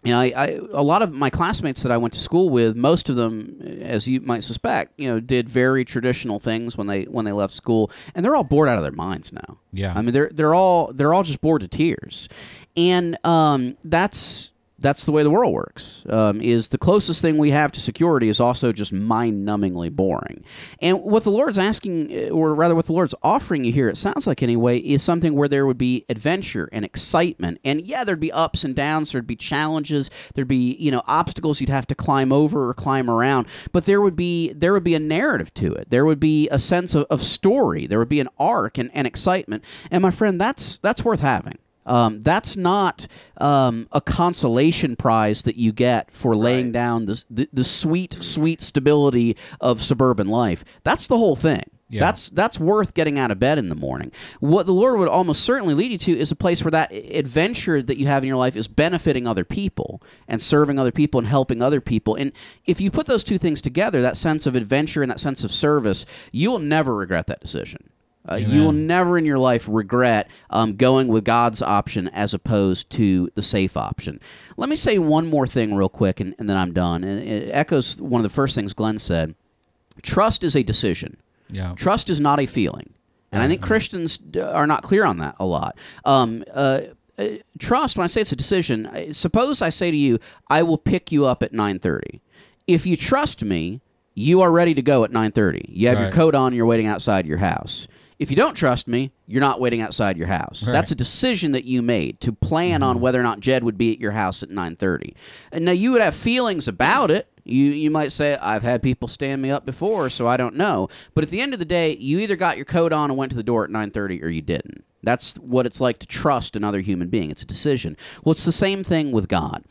Speaker 3: you know, I, I a lot of my classmates that I went to school with, most of them, as you might suspect, you know, did very traditional things when they when they left school, and they're all bored out of their minds now.
Speaker 2: Yeah.
Speaker 3: I mean, they're they're all they're all just bored to tears, and um, that's that's the way the world works. Um, is the closest thing we have to security is also just mind-numbingly boring. And what the Lord's asking, uh, or rather, what the Lord's offering you here, it sounds like anyway, is something where there would be adventure and excitement. And yeah, there'd be ups and downs, there'd be challenges, there'd be you know obstacles you'd have to climb over or climb around. But there would be there would be a narrative to it. There would be a sense of, of story. There would be an arc and, and excitement. And my friend, that's that's worth having. Um, that's not um, a consolation prize that you get for laying
Speaker 4: Right.
Speaker 3: down the, the the sweet, sweet stability of suburban life. That's the whole thing.
Speaker 2: Yeah.
Speaker 3: That's that's worth getting out of bed in the morning. What the Lord would almost certainly lead you to is a place where that adventure that you have in your life is benefiting other people and serving other people and helping other people. And if you put those two things together, that sense of adventure and that sense of service, you will never regret that decision. Uh, you will never in your life regret um, going with God's option as opposed to the safe option. Let me say one more thing real quick, and, and then I'm done. And it echoes one of the first things Glenn said. Trust is a decision.
Speaker 2: Yeah.
Speaker 3: Trust is not a feeling. And I think Christians are not clear on that a lot. Um, uh, uh, trust, when I say it's a decision, suppose I say to you, I will pick you up at 9.30. If you trust me, you are ready to go at 9.30. You have your coat on, you're waiting outside your house. If you don't trust me, you're not waiting outside your house.
Speaker 2: Right.
Speaker 3: That's a decision that you made to plan on mm-hmm. whether or not Jed would be at your house at 9:30. And now you would have feelings about it. You you might say I've had people stand me up before, so I don't know. But at the end of the day, you either got your coat on and went to the door at 9:30 or you didn't. That's what it's like to trust another human being. It's a decision. Well, it's the same thing with God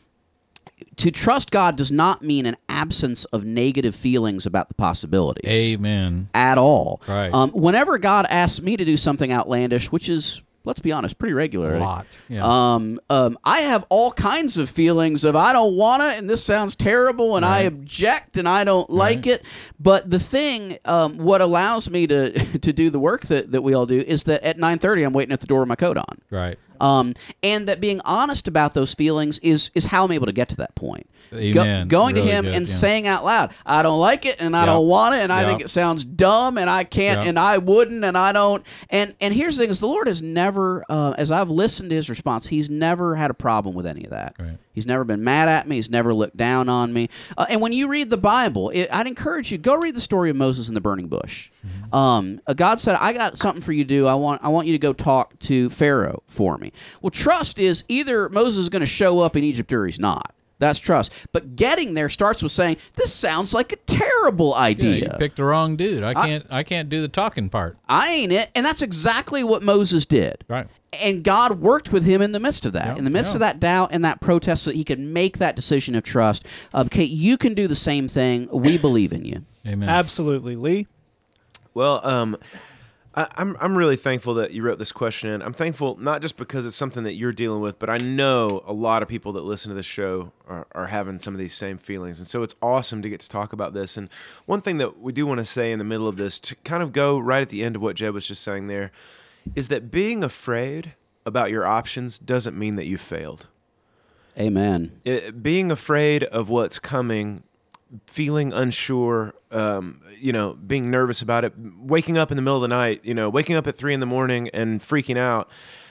Speaker 3: to trust God does not mean an absence of negative feelings about the possibilities
Speaker 2: Amen.
Speaker 3: at all.
Speaker 2: Right.
Speaker 3: Um, whenever God asks me to do something outlandish, which is let's be honest, pretty regularly.
Speaker 2: A lot, yeah.
Speaker 3: Um, um, I have all kinds of feelings of I don't want to, and this sounds terrible, and I object, and I don't like it. But the thing, um, what allows me to to do the work that, that we all do is that at nine thirty, I'm waiting at the door with my coat on.
Speaker 2: Right.
Speaker 3: Um, and that being honest about those feelings is is how I'm able to get to that point. Go- going
Speaker 2: Really
Speaker 3: to him
Speaker 2: good,
Speaker 3: and
Speaker 2: yeah.
Speaker 3: saying out loud, "I don't like it, and I
Speaker 2: Yeah.
Speaker 3: don't want it, and I think it sounds dumb, and I can't,
Speaker 2: Yeah.
Speaker 3: and I wouldn't, and I don't." And and here's the thing: is the Lord has never, uh, as I've listened to His response, He's never had a problem with any of that.
Speaker 2: Right.
Speaker 3: He's never been mad at me. He's never looked down on me. Uh, and when you read the Bible, it, I'd encourage you go read the story of Moses and the burning bush.
Speaker 2: Mm-hmm.
Speaker 3: Um, uh, God said, "I got something for you to do. I want I want you to go talk to Pharaoh for me." Well, trust is either Moses is going to show up in Egypt or he's not. That's trust. But getting there starts with saying, "This sounds like a terrible idea."
Speaker 2: Yeah,
Speaker 3: idea."
Speaker 2: you picked the wrong dude. I can't. I, can't do the talking part.
Speaker 3: I ain't it. And that's exactly what Moses did.
Speaker 2: Right.
Speaker 3: And God worked with him in the midst of that,
Speaker 2: Yeah,
Speaker 3: in the midst
Speaker 2: yeah.
Speaker 3: of that doubt and that protest, so that he could make that decision of trust. Of, okay, you can do the same thing. We believe in you.
Speaker 2: Amen.
Speaker 1: Absolutely, Lee.
Speaker 4: Well, um, I, I'm I'm really thankful that you wrote this question in. I'm thankful not just because it's something that you're dealing with, but I know a lot of people that listen to this show are, are having some of these same feelings, and so it's awesome to get to talk about this. And one thing that we do want to say in the middle of this, to kind of go right at the end of what Jed was just saying there, is that being afraid about your options doesn't mean that you failed
Speaker 3: Amen.
Speaker 4: it, being afraid of what's coming, feeling unsure, um, you know, being nervous about it, waking up in the middle of the night, you know, waking up at three in the morning and freaking out.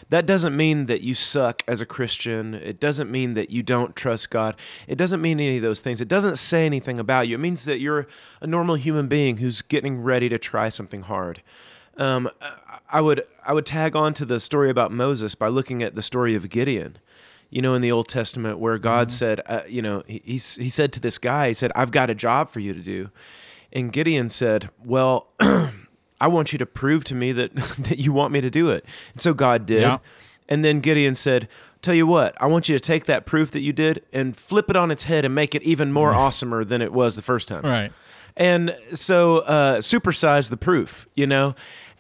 Speaker 4: That doesn't mean that you suck as a Christian. It doesn't mean that you don't trust God. It doesn't mean any of those things. It doesn't say anything about you. It means that you're a normal human being who's getting ready to try something hard. Um, I- would I would tag on to the story about Moses by looking at the story of Gideon you know, in the Old Testament, where God said, uh, you know, he, he he said to this guy, he said, "I've got a job for you to do," and Gideon said, "Well, I want you to prove to me that that you want me to do it." And so God did,
Speaker 2: Yeah.
Speaker 4: and then Gideon said, "Tell you what, I want you to take that proof that you did and flip it on its head and make it even more awesomer than it was the first time."
Speaker 2: Right.
Speaker 4: and so uh, supersize the proof, you know.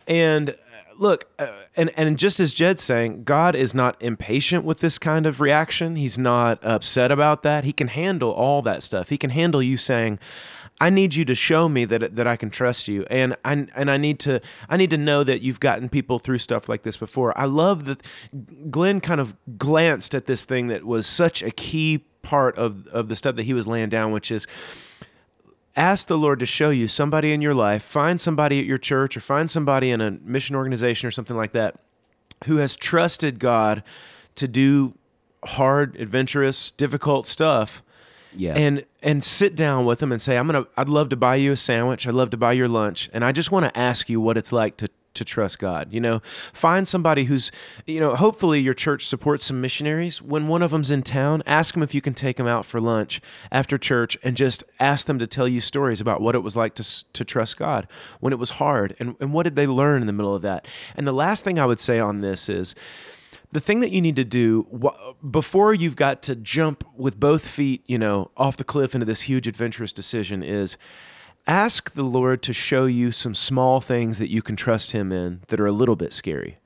Speaker 4: And look, uh, and and just as Jed's saying, God is not impatient with this kind of reaction. He's not upset about that. He can handle all that stuff. He can handle you saying. I need you to show me that that I can trust you, and I and I need to I need to know that you've gotten people through stuff like this before. I love that Glenn kind of glanced at this thing that was such a key part of of the stuff that he was laying down, which is ask the Lord to show you somebody in your life, find somebody at your church or find somebody in a mission organization or something like that who has trusted God to do hard, adventurous, difficult stuff.
Speaker 3: Yeah.
Speaker 4: And and sit down with them and say, I'm gonna I'd love to buy you a sandwich, I'd love to buy your lunch, and I just want to ask you what it's like to to trust God. You know, find somebody who's, you know, hopefully your church supports some missionaries. When one of them's in town, ask them if you can take them out for lunch after church and just ask them to tell you stories about what it was like to, to trust God when it was hard and, and what did they learn in the middle of that. And the last thing I would say on this is, the thing that you need to do before you've got to jump with both feet, you know, off the cliff into this huge adventurous decision is ask the Lord to show you some small things that you can trust Him in that are a little bit scary.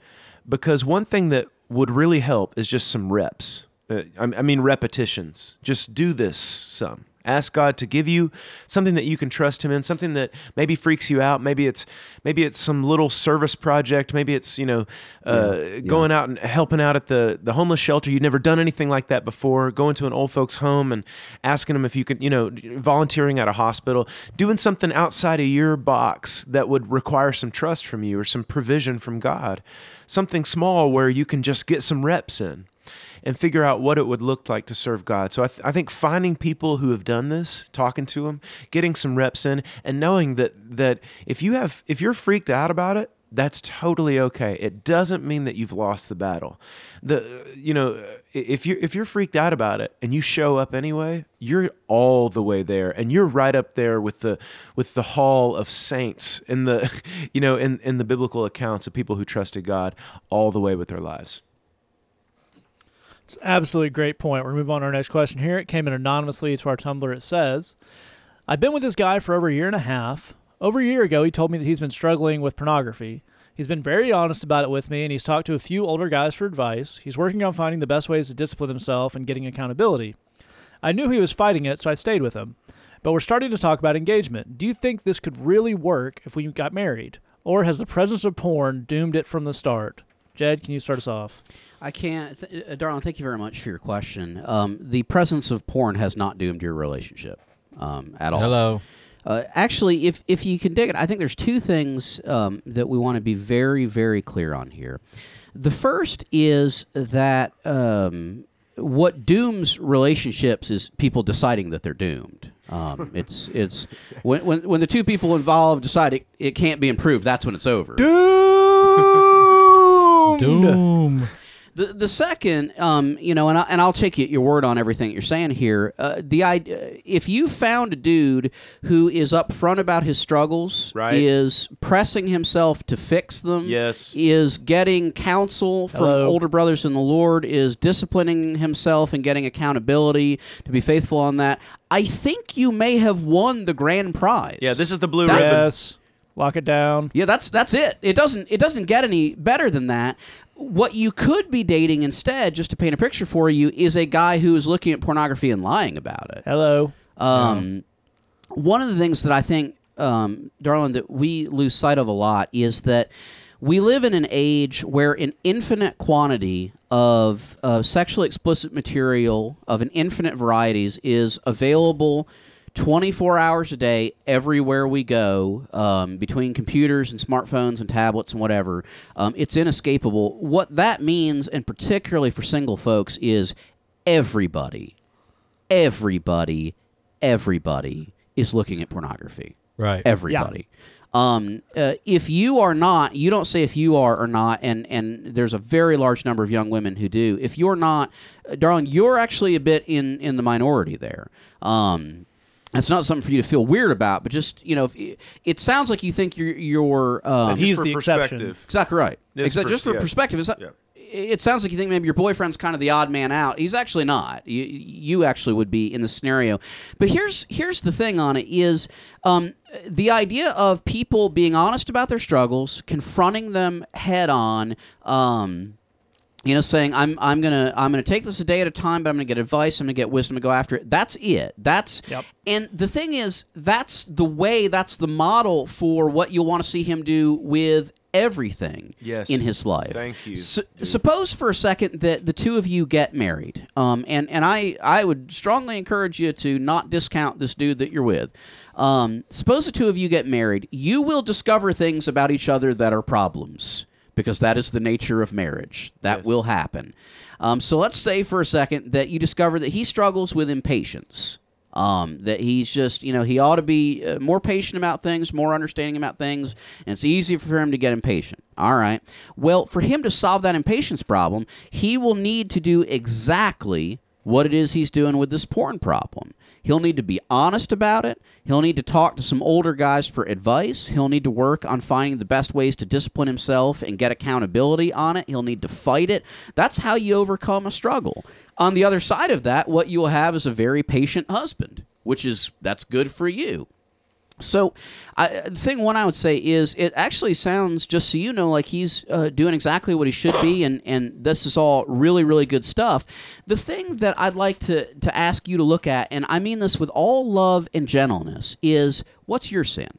Speaker 4: Because one thing that would really help is just some reps. Uh, I I mean, repetitions. Just do this some. Ask God to give you something that you can trust him in, something that maybe freaks you out. Maybe it's maybe it's some little service project. Maybe it's, you know, uh, going out and helping out at the, the homeless shelter. You've never done anything like that before. Going to an old folks home and asking them if you could, you know, volunteering at a hospital, doing something outside of your box that would require some trust from you or some provision from God. Something small where you can just get some reps in and figure out what it would look like to serve God. So I, th- I think finding people who have done this, talking to them, getting some reps in, and knowing that that if you have if you're freaked out about it, that's totally okay. It doesn't mean that you've lost the battle. The you know if you if you're freaked out about it and you show up anyway, you're all the way there, and you're right up there with the with the hall of saints in the you know in in the biblical accounts of people who trusted God all the way with their lives.
Speaker 1: It's absolutely great point. We're move on to our next question here. It came in anonymously to our Tumblr. It says, I've been with this guy for over a year and a half. Over a year ago, he told me that he's been struggling with pornography. He's been very honest about it with me, and he's talked to a few older guys for advice. He's working on finding the best ways to discipline himself and getting accountability. I knew he was fighting it, so I stayed with him. But we're starting to talk about engagement. Do you think this could really work if we got married? Or has the presence of porn doomed it from the start? Jed, can you start us off?
Speaker 3: I can't, th- uh, darling. Thank you very much for your question. Um, the presence of porn has not doomed your relationship um, at all.
Speaker 2: Hello.
Speaker 3: Uh, actually, if if you can dig it, I think there's two things um, that we want to be very very clear on here. The first is that um, what dooms relationships is people deciding that they're doomed. Um, it's it's when, when when the two people involved decide it, it can't be improved. That's when it's over.
Speaker 1: Doomed!
Speaker 2: Doom.
Speaker 3: The the second, um, you know, and I, and I'll take you, your word on everything you're saying here. Uh, the idea, if you found a dude who is upfront about his struggles,
Speaker 4: Right.
Speaker 3: is pressing himself to fix them,
Speaker 4: Yes.
Speaker 3: is getting counsel from
Speaker 1: Hello.
Speaker 3: older brothers in the Lord, is disciplining himself and getting accountability to be faithful on that. I think you may have won the grand prize.
Speaker 4: Yeah, this is the blue
Speaker 3: That-
Speaker 4: ribbon.
Speaker 1: Yes. Lock it down.
Speaker 3: Yeah, that's that's it. It doesn't it doesn't get any better than that. What you could be dating instead, just to paint a picture for you, is a guy who is looking at pornography and lying about it.
Speaker 1: Hello.
Speaker 3: Um, One of the things that I think, um, darling, that we lose sight of a lot is that we live in an age where an infinite quantity of uh, sexually explicit material of an infinite varieties is available 24 hours a day everywhere we go um, between computers and smartphones and tablets and whatever um, it's inescapable what that means and particularly for single folks is everybody everybody, everybody is looking at pornography.
Speaker 2: Right.
Speaker 3: Everybody. Um, uh, if you are not, you don't say if you are or not, and and there's a very large number of young women who do. If you're not, uh, darling, you're actually a bit in in the minority there. Um, that's not something for you to feel weird about, but just you know, if, it sounds like you think you're you're um,
Speaker 1: He's
Speaker 4: for
Speaker 1: the exception.
Speaker 4: perspective.
Speaker 3: Exactly right.
Speaker 4: This
Speaker 3: Exactly.
Speaker 4: pers-
Speaker 3: Just for
Speaker 4: yeah.
Speaker 3: perspective, it's not,
Speaker 4: Yeah.
Speaker 3: it sounds like you think maybe your boyfriend's kind of the odd man out. He's actually not. You, you actually would be in the scenario. But here's here's the thing on it is um, the idea of people being honest about their struggles, confronting them head on. Um, you know, saying I'm I'm gonna I'm gonna take this a day at a time, but I'm gonna get advice, I'm gonna get wisdom to go after it. That's it. That's
Speaker 1: Yep.
Speaker 3: and the thing is, that's the way, that's the model for what you'll want to see him do with everything
Speaker 4: Yes.
Speaker 3: in his life.
Speaker 4: Thank you, dude.
Speaker 3: suppose for a second that the two of you get married, um, and and I I would strongly encourage you to not discount this dude that you're with. Um, suppose the two of you get married, you will discover things about each other that are problems because that is the nature of marriage. That
Speaker 4: Yes.
Speaker 3: will happen. Um, so let's say for a second that you discover that he struggles with impatience. Um, that he's just, you know, he ought to be uh, more patient about things, more understanding about things, and it's easy for him to get impatient. All right. Well, for him to solve that impatience problem, he will need to do exactly what it is he's doing with this porn problem. He'll need to be honest about it. He'll need to talk to some older guys for advice. He'll need to work on finding the best ways to discipline himself and get accountability on it. He'll need to fight it. That's how you overcome a struggle. On the other side of that, what you'll have is a very patient husband, which is that's good for you. So, I, the thing one I would say is it actually sounds, just so you know, like he's uh, doing exactly what he should be, and, and this is all really, really good stuff. The thing that I'd like to, to ask you to look at, and I mean this with all love and gentleness, is what's your sin?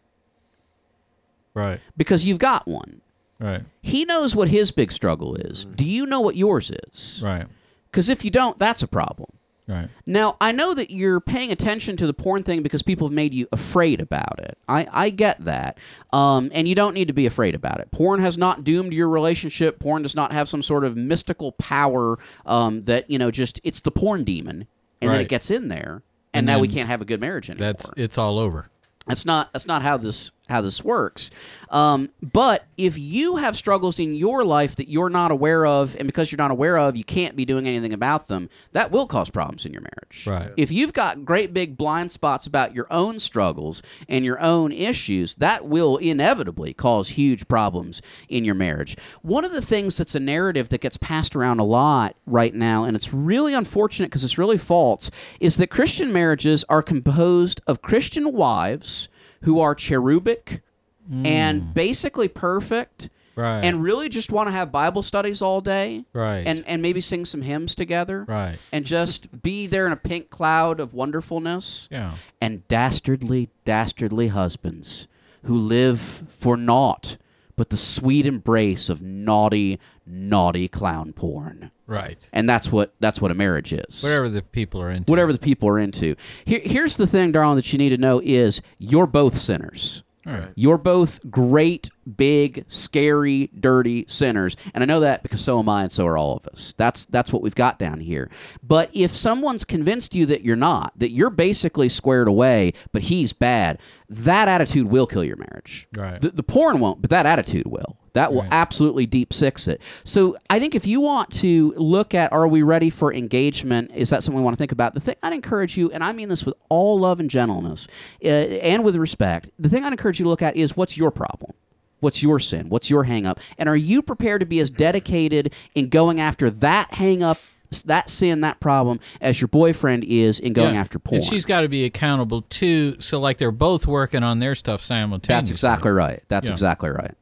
Speaker 2: Right.
Speaker 3: Because you've got one.
Speaker 2: Right.
Speaker 3: He knows what his big struggle is. Do you know what yours is?
Speaker 2: Right.
Speaker 3: Because if you don't, that's a problem.
Speaker 2: Right.
Speaker 3: Now, I know that you're paying attention to the porn thing because people have made you afraid about it. I, I get that. Um, and you don't need to be afraid about it. Porn has not doomed your relationship. Porn does not have some sort of mystical power um, that, you know, just it's the porn demon. And then it gets in there. And,
Speaker 2: And
Speaker 3: now we can't have a good marriage anymore.
Speaker 2: That's it's all over.
Speaker 3: That's not that's not how this how this works. Um, but if you have struggles in your life that you're not aware of, and because you're not aware of, you can't be doing anything about them, that will cause problems in your marriage.
Speaker 2: Right.
Speaker 3: If you've got great big blind spots about your own struggles and your own issues, that will inevitably cause huge problems in your marriage. One of the things that's a narrative that gets passed around a lot right now, and it's really unfortunate because it's really false, is that Christian marriages are composed of Christian wives who are cherubic hmm. and basically perfect.
Speaker 2: Right.
Speaker 3: And really just want to have Bible studies all day.
Speaker 2: Right.
Speaker 3: And and maybe sing some hymns together.
Speaker 2: Right.
Speaker 3: And just be there in a pink cloud of wonderfulness.
Speaker 2: Yeah.
Speaker 3: And dastardly, dastardly husbands who live for naught but the sweet embrace of naughty, naughty clown porn.
Speaker 2: Right.
Speaker 3: And that's what that's what a marriage is.
Speaker 2: Whatever the people are into.
Speaker 3: Whatever the people are into. Here, here's the thing, darling, that you need to know is you're both sinners.
Speaker 2: All right.
Speaker 3: You're both great, big, scary, dirty sinners, and I know that because so am I, and so are all of us. That's that's what we've got down here. But if someone's convinced you that you're not, that you're basically squared away, but he's bad, that attitude will kill your marriage.
Speaker 2: Right.
Speaker 3: The, the porn won't, but that attitude will. That will
Speaker 2: Right.
Speaker 3: absolutely deep six it. So I think if you want to look at are we ready for engagement, is that something we want to think about? The thing I'd encourage you, and I mean this with all love and gentleness uh, and with respect, the thing I'd encourage you to look at is what's your problem? What's your sin? What's your hang up? And are you prepared to be as dedicated in going after that hang up, that sin, that problem, as your boyfriend is in going
Speaker 2: Yeah.
Speaker 3: after porn?
Speaker 2: And she's got to be accountable too. So like they're both working on their stuff simultaneously.
Speaker 3: That's exactly right. That's
Speaker 2: Yeah.
Speaker 3: exactly right.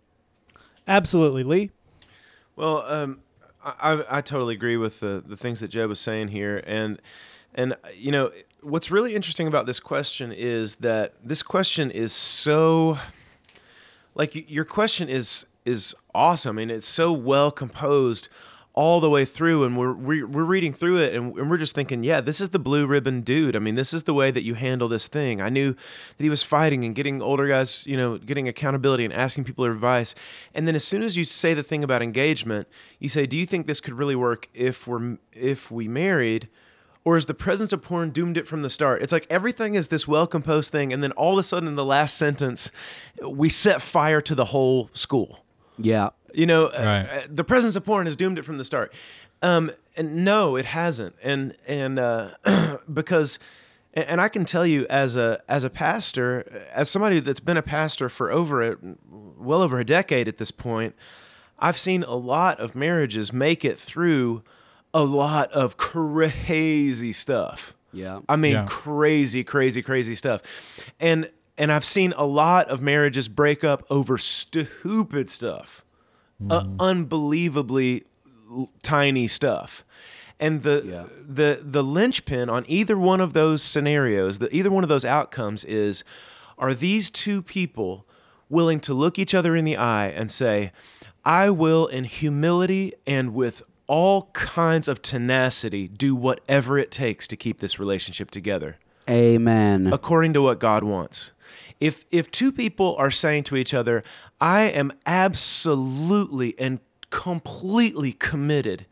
Speaker 1: Absolutely, Lee.
Speaker 4: Well, um, I, I I totally agree with the, the things that Jed was saying here, and and you know what's really interesting about this question is that this question is so like your question is is awesome and it's so well composed all the way through and we're we're, we're reading through it and, and we're just thinking yeah this is the blue ribbon dude. I mean this is the way that you handle this thing. I knew that he was fighting and getting older guys you know getting accountability and asking people advice. And then as soon as you say the thing about engagement you say do you think this could really work if we're if we married or is the presence of porn doomed it from the start? It's like everything is this well composed thing, and then all of a sudden in the last sentence, we set fire to the whole school.
Speaker 3: Yeah.
Speaker 4: You know, uh,
Speaker 2: Right.
Speaker 4: uh, the presence of porn has doomed it from the start. Um, and no, it hasn't. And and uh, because, and and I can tell you as a as a pastor, as somebody that's been a pastor for over a, well over a decade at this point, I've seen a lot of marriages make it through a lot of crazy stuff.
Speaker 3: Yeah.
Speaker 4: I mean,
Speaker 2: Yeah.
Speaker 4: crazy, crazy, crazy stuff. And and I've seen a lot of marriages break up over stupid stuff, uh, unbelievably l- tiny stuff. And the
Speaker 3: Yeah.
Speaker 4: the the linchpin on either one of those scenarios, the either one of those outcomes is, are these two people willing to look each other in the eye and say, "I will, in humility and with all kinds of tenacity, do whatever it takes to keep this relationship together."
Speaker 3: Amen.
Speaker 4: according to what God wants. If if two people are saying to each other, I am absolutely and completely committed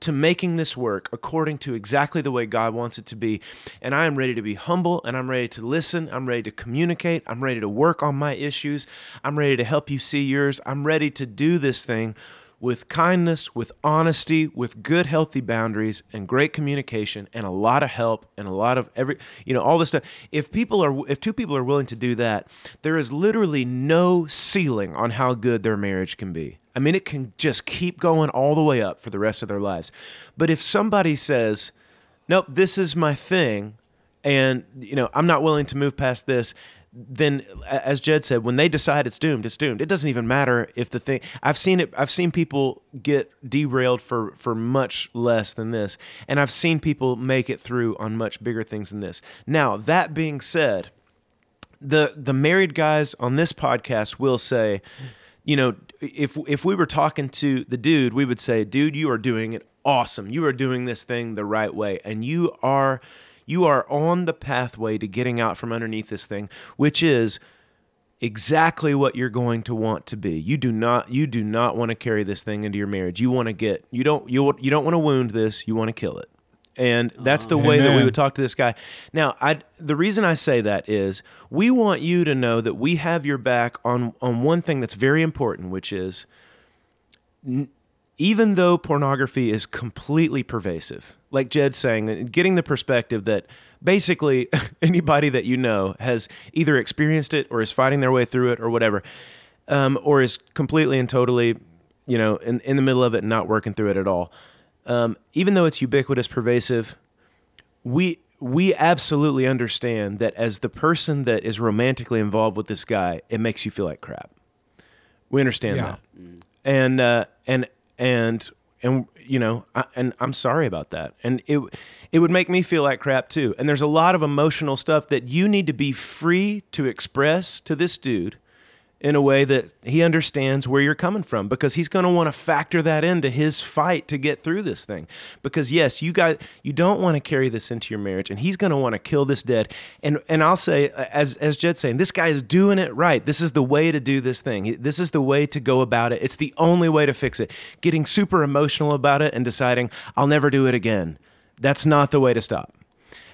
Speaker 4: to making this work according to exactly the way God wants it to be, and I am ready to be humble and I'm ready to listen, I'm ready to communicate, I'm ready to work on my issues, I'm ready to help you see yours, I'm ready to do this thing with kindness, with honesty, with good, healthy boundaries, and great communication, and a lot of help, and a lot of every, you know, all this stuff. If people are, if two people are willing to do that, there is literally no ceiling on how good their marriage can be. I mean, it can just keep going all the way up for the rest of their lives. But if somebody says, "Nope, this is my thing," and you know, I'm not willing to move past this, then as Jed said, when they decide it's doomed, it's doomed. It doesn't even matter if the thing I've seen it I've seen people get derailed for for much less than this. And I've seen people make it through on much bigger things than this. Now, that being said, the the married guys on this podcast will say, you know, if if we were talking to the dude, we would say, dude, you are doing it awesome. You are doing this thing the right way, and you are you are on the pathway to getting out from underneath this thing, which is exactly what you're going to want to be. You do not you do not want to carry this thing into your marriage. You want to get you don't you you don't want to wound this. You want to kill it. And that's the oh. way that we would talk to this guy. Now, I the reason I say that is we want you to know that we have your back on on one thing that's very important, which is n- even though pornography is completely pervasive, like Jed's saying, getting the perspective that basically anybody that you know has either experienced it or is fighting their way through it or whatever, um, or is completely and totally, you know, in, in the middle of it and not working through it at all. Um, even though it's ubiquitous, pervasive, we we absolutely understand that as the person that is romantically involved with this guy, it makes you feel like crap. We understand
Speaker 5: Yeah.
Speaker 4: that, and uh, and and and you know, I, and I'm sorry about that. And it it would make me feel like crap too. And there's a lot of emotional stuff that you need to be free to express to this dude in a way that he understands where you're coming from because he's going to want to factor that into his fight to get through this thing. Because yes you guys you don't want to carry this into your marriage and he's going to want to kill this dead. And and I'll say as as Jed's saying this guy is doing it right. This is the way to do this thing. This is the way to go about it. It's the only way to fix it. Getting super emotional about it and deciding I'll never do it again. That's not the way to stop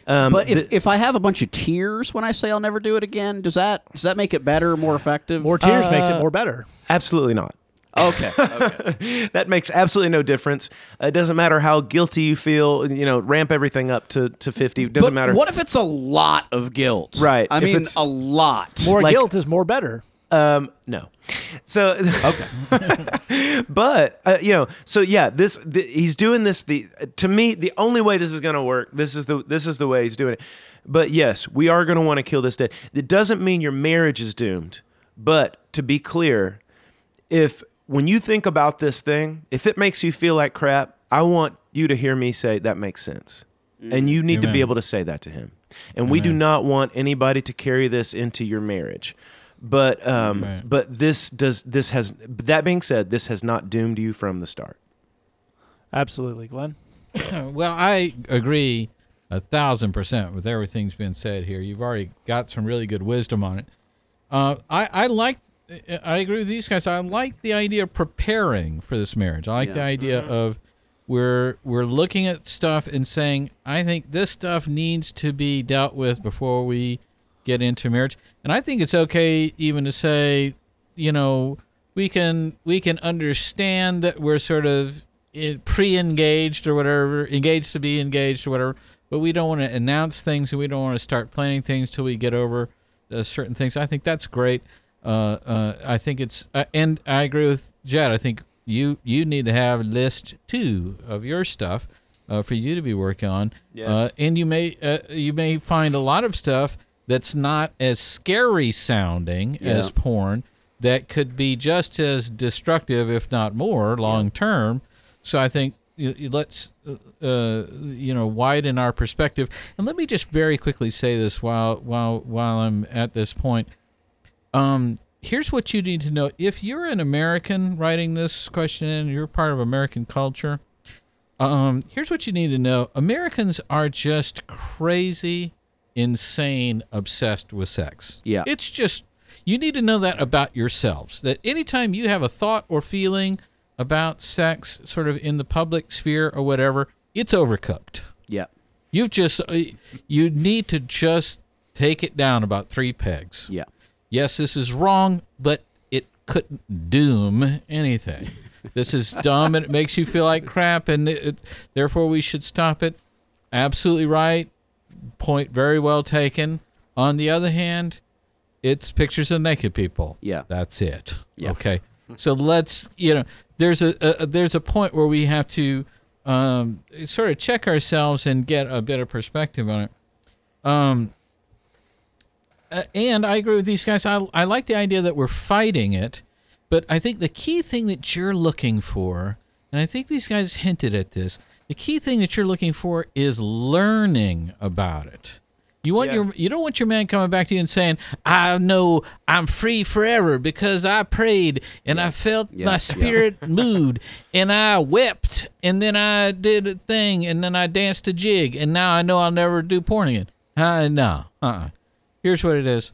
Speaker 4: um,
Speaker 3: But if,
Speaker 4: the-
Speaker 3: if I have a bunch of tears when I say I'll never do it again, does that does that make it better, or more effective?
Speaker 1: More tears makes it
Speaker 4: Uh,
Speaker 1: more better.
Speaker 4: absolutely not
Speaker 3: okay. okay.
Speaker 4: that makes absolutely no difference. It doesn't matter how guilty you feel. You know, ramp everything up to, to fifty. It doesn't
Speaker 3: But
Speaker 4: matter.
Speaker 3: What if it's a lot of guilt?
Speaker 4: Right,
Speaker 3: I
Speaker 4: if
Speaker 3: mean,
Speaker 4: it's-
Speaker 3: a lot.
Speaker 1: More
Speaker 4: like-
Speaker 1: guilt is more better.
Speaker 4: Um, no. So
Speaker 3: Okay.
Speaker 4: but uh, you know, so yeah, this the, he's doing this. The to me, the only way this is going to work. This is the this is the way he's doing it. But yes, we are going to want to kill this dead. It doesn't mean your marriage is doomed. But to be clear, if when you think about this thing, if it makes you feel like crap, I want you to hear me say that makes sense. And you need to be able to say that to him. And we do not want anybody to carry this into your marriage. But um,
Speaker 2: Right.
Speaker 4: but this does this has that being said, this has not doomed you from the start.
Speaker 1: Absolutely, Glenn.
Speaker 2: Well, I agree a thousand percent with everything's been said here. You've already got some really good wisdom on it. Uh, I I like. I agree with these guys. I like the idea of preparing for this marriage. I like the
Speaker 3: Yeah.
Speaker 2: idea of we're we're looking at stuff and saying, I think this stuff needs to be dealt with before we get into marriage. And I think it's okay even to say, you know, we can we can understand that we're sort of pre-engaged or whatever, engaged to be engaged or whatever, but we don't want to announce things and we don't want to start planning things till we get over uh, certain things. I think that's great. Uh, uh, I think it's, uh, and I agree with Jed. I think you you need to have list two of your stuff uh, for you to be working on.
Speaker 4: Yes.
Speaker 2: Uh, and you may uh, you may find a lot of stuff that's not as scary sounding as porn that could be just as destructive, if not more, long term. So I think let's uh, uh, you know widen our perspective. And let me just very quickly say this while while while I'm at this point. Um, here's what you need to know: if you're an American writing this question in, you're part of American culture. Um, here's what you need to know: Americans are just crazy, insane, obsessed with sex.
Speaker 3: Yeah.
Speaker 2: it's just you need to know that about yourselves. That anytime you have a thought or feeling about sex, sort of in the public sphere or whatever, it's overcooked.
Speaker 3: Yeah.
Speaker 2: You've just uh, you need to just take it down about three pegs.
Speaker 3: Yeah.
Speaker 2: Yes, this is wrong, but it couldn't doom anything. This is dumb and it makes you feel like crap, and it, it- therefore we should stop it. Absolutely right. Point very well taken. On the other hand, it's pictures of naked people.
Speaker 3: Yeah.
Speaker 2: That's it.
Speaker 3: Yeah.
Speaker 2: Okay. So let's you know there's a, a there's a point where we have to um, sort of check ourselves and get a bit of perspective on it. Um, uh, and I agree with these guys. I, I like the idea that we're fighting it, but I think the key thing that you're looking for, and I think these guys hinted at this, the key thing that you're looking for is learning about it. You want
Speaker 4: Yeah.
Speaker 2: your you don't want your man coming back to you and saying, "I know I'm free forever because I prayed and I felt
Speaker 3: Yeah.
Speaker 2: my
Speaker 3: Yeah.
Speaker 2: spirit moved and I wept and then I did a thing and then I danced a jig and now I know I'll never do porn again." Uh, no, uh-uh. Here's what it is.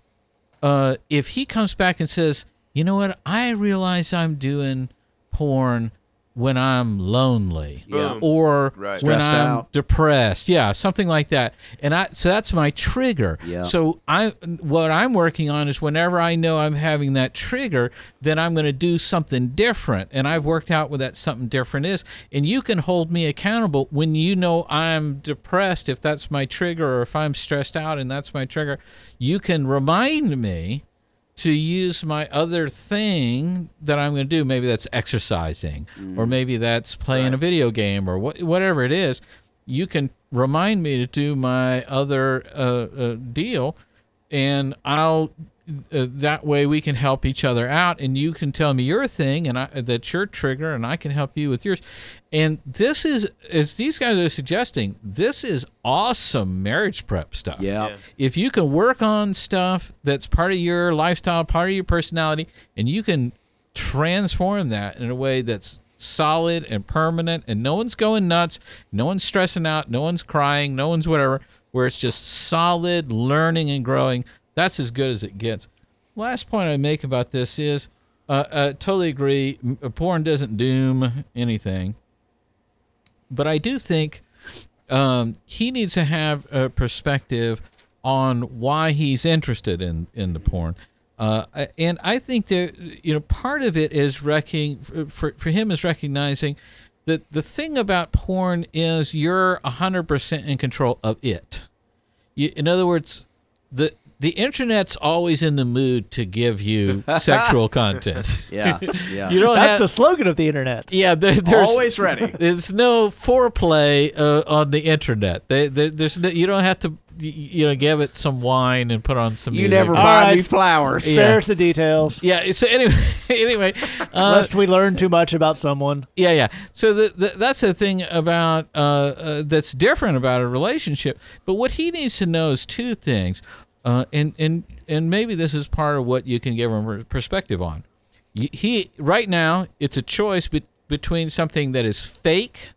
Speaker 2: Uh, if he comes back and says, "You know what? I realize I'm doing porn when I'm lonely."
Speaker 3: Yeah.
Speaker 2: or
Speaker 4: Right.
Speaker 2: when
Speaker 3: Stressed
Speaker 2: I'm
Speaker 3: out.
Speaker 2: depressed. Yeah, something like that. And I so that's my trigger.
Speaker 3: Yeah.
Speaker 2: So I what I'm working on is whenever I know I'm having that trigger, then I'm going to do something different. And I've worked out what that something different is. And you can hold me accountable when you know I'm depressed if that's my trigger or if I'm stressed out and that's my trigger. You can remind me to use my other thing that I'm going to do. Maybe that's exercising, or maybe that's playing a video game, or wh- whatever it is. You can remind me to do my other uh, uh, deal, and I'll. Uh, that way we can help each other out, and you can tell me your thing, and I, that's your trigger, and I can help you with yours. And this is, as these guys are suggesting, this is awesome marriage prep stuff
Speaker 3: Yeah.
Speaker 4: Yeah.
Speaker 2: if you can work on stuff that's part of your lifestyle, part of your personality, and you can transform that in a way that's solid and permanent, and no one's going nuts, no one's stressing out, no one's crying, no one's whatever, where it's just solid learning and growing, that's as good as it gets. Last point I make about this is uh, uh, totally agree. Porn doesn't doom anything, but I do think um, he needs to have a perspective on why he's interested in in the porn. Uh, and I think that you know part of it is recking for for him is recognizing that the thing about porn is you're hundred percent in control of it. You, in other words, the the internet's always in the mood to give you sexual content.
Speaker 3: Yeah. Yeah.
Speaker 2: You don't
Speaker 1: That's
Speaker 2: have
Speaker 1: the slogan of the internet.
Speaker 2: yeah. There, there's
Speaker 3: Always ready.
Speaker 2: there's no foreplay uh, on the internet. They, there there's no, you don't have to you know give it some wine and put on some.
Speaker 3: You
Speaker 2: music.
Speaker 3: never buy
Speaker 1: right.
Speaker 3: these flowers.
Speaker 1: Spare us the details,
Speaker 2: Yeah. So anyway, anyway, uh,
Speaker 1: lest we learn too much about someone.
Speaker 2: yeah, yeah. So the, the, that's the thing about uh, uh, that's different about a relationship. But what he needs to know is two things, uh, and and and maybe this is part of what you can give him a perspective on. He right now it's a choice be- between something that is fake,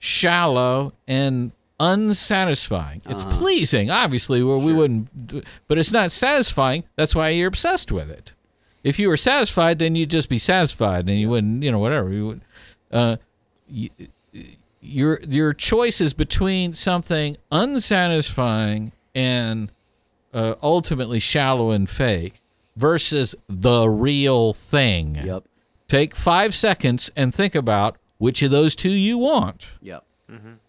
Speaker 2: shallow, and unsatisfying. It's pleasing, obviously, where we wouldn't, but it's not satisfying. That's why you're obsessed with it. If you were satisfied, then you'd just be satisfied, and you wouldn't, you know, whatever. You would, uh, y- your your choice is between something unsatisfying and uh, ultimately shallow and fake versus the real thing.
Speaker 3: Yep.
Speaker 2: Take five seconds and think about which of those two you want.
Speaker 3: Yep.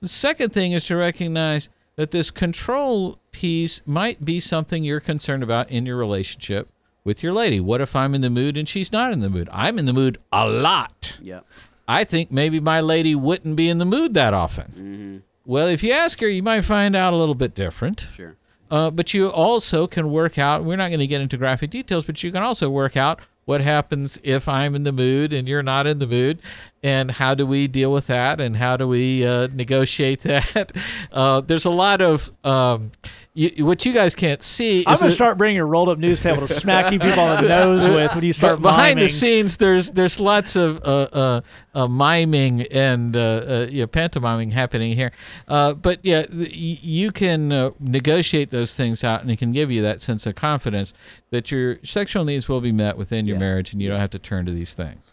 Speaker 2: The second thing is to recognize that this control piece might be something you're concerned about in your relationship with your lady. What if I'm in the mood and she's not in the mood? I'm in the mood a lot.
Speaker 3: Yep.
Speaker 2: I think maybe my lady wouldn't be in the mood that often.
Speaker 3: Mm-hmm.
Speaker 2: Well, if you ask her, you might find out a little bit different.
Speaker 3: Sure.
Speaker 2: Uh, but you also can work out, we're not going to get into graphic details, but you can also work out what happens if I'm in the mood and you're not in the mood, and how do we deal with that, and how do we uh, negotiate that. Uh, there's a lot of um, you, what you guys can't see.
Speaker 1: I'm gonna
Speaker 2: that-
Speaker 1: start bringing a rolled up newspaper to smack you people on the nose with when you start
Speaker 2: But behind
Speaker 1: miming.
Speaker 2: the scenes, there's there's lots of uh, uh, uh, miming and uh, uh, yeah, pantomiming happening here. Uh, but yeah, you can uh, negotiate those things out, and it can give you that sense of confidence that your sexual needs will be met within your
Speaker 3: Yeah.
Speaker 2: marriage, and you don't have to turn to these things.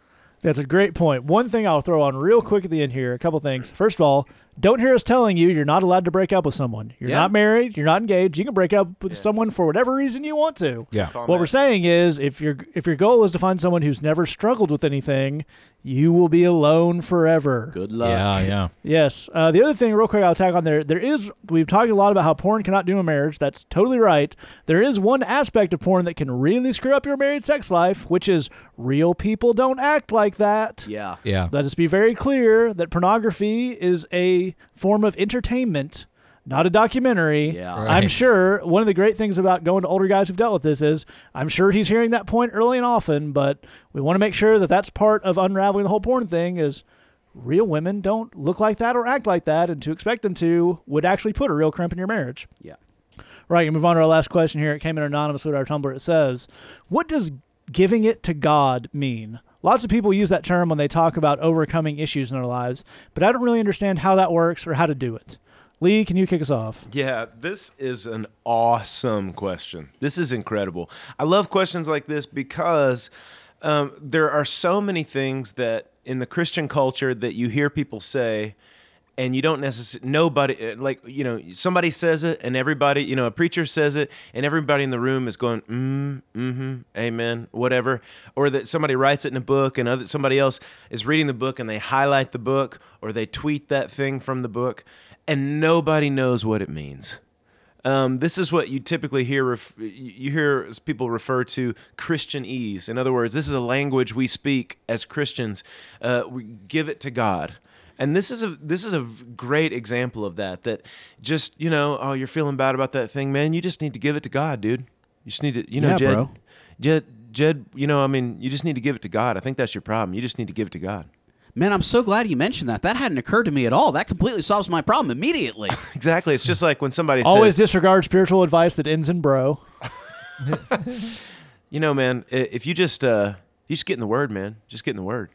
Speaker 1: That's a great point. One thing I'll throw on real quick at the end here, a couple things. First of all, don't hear us telling you you're not allowed to break up with someone. You're
Speaker 3: Yeah.
Speaker 1: not married, you're not engaged. You can break up with someone for whatever reason you want to.
Speaker 2: Yeah.
Speaker 1: What we're saying is if your if your goal is to find someone who's never struggled with anything, you will be alone forever.
Speaker 3: Good luck.
Speaker 2: Yeah, yeah.
Speaker 1: Yes. Uh, the other thing, real quick, I'll tag on there. There is we've talked a lot about how porn cannot do a marriage. That's totally right. There is one aspect of porn that can really screw up your married sex life, which is real people don't act like that.
Speaker 3: Yeah.
Speaker 2: Yeah.
Speaker 1: Let us be very clear that pornography is a form of entertainment. not a documentary.
Speaker 3: Yeah.
Speaker 1: I'm sure one of the great things about going to older guys who've dealt with this is I'm sure he's hearing that point early and often, but we want to make sure that that's part of unraveling the whole porn thing is real women don't look like that or act like that, and to expect them to would actually put a real crimp in your marriage.
Speaker 3: Yeah.
Speaker 1: Right, and move on to our last question here. It came in anonymously with our Tumblr. It says, What does giving it to God mean? Lots of people use that term when they talk about overcoming issues in their lives, but I don't really understand how that works or how to do it. Lee, can you kick us off?
Speaker 4: Yeah, this is an awesome question. This is incredible. I love questions like this because um, there are so many things that in the Christian culture that you hear people say, and you don't necessarily nobody uh, like you know somebody says it and everybody you know a preacher says it and everybody in the room is going mm mm-hmm amen whatever or that somebody writes it in a book and other somebody else is reading the book and they highlight the book or they tweet that thing from the book and nobody knows what it means um, this is what you typically hear. Ref- you hear people refer to Christianese. In other words, this is a language we speak as Christians. Uh, we give it to God, and this is a this is a great example of that. That just you know, oh, you're feeling bad about that thing, man. You just need to give it to God, dude. You just need to, you know,
Speaker 1: Yeah,
Speaker 4: Jed,
Speaker 1: bro.
Speaker 4: Jed, Jed. You know, I mean, you just need to give it to God. I think that's your problem. You just need to give it to God.
Speaker 3: Man, I'm so glad you mentioned that. That hadn't occurred to me at all. That completely solves my problem immediately.
Speaker 4: Exactly. It's just like when somebody
Speaker 1: Always
Speaker 4: says,
Speaker 1: disregard spiritual advice that ends in bro.
Speaker 4: you know, man, if you just uh, you just get in the Word, man. Just get in the Word.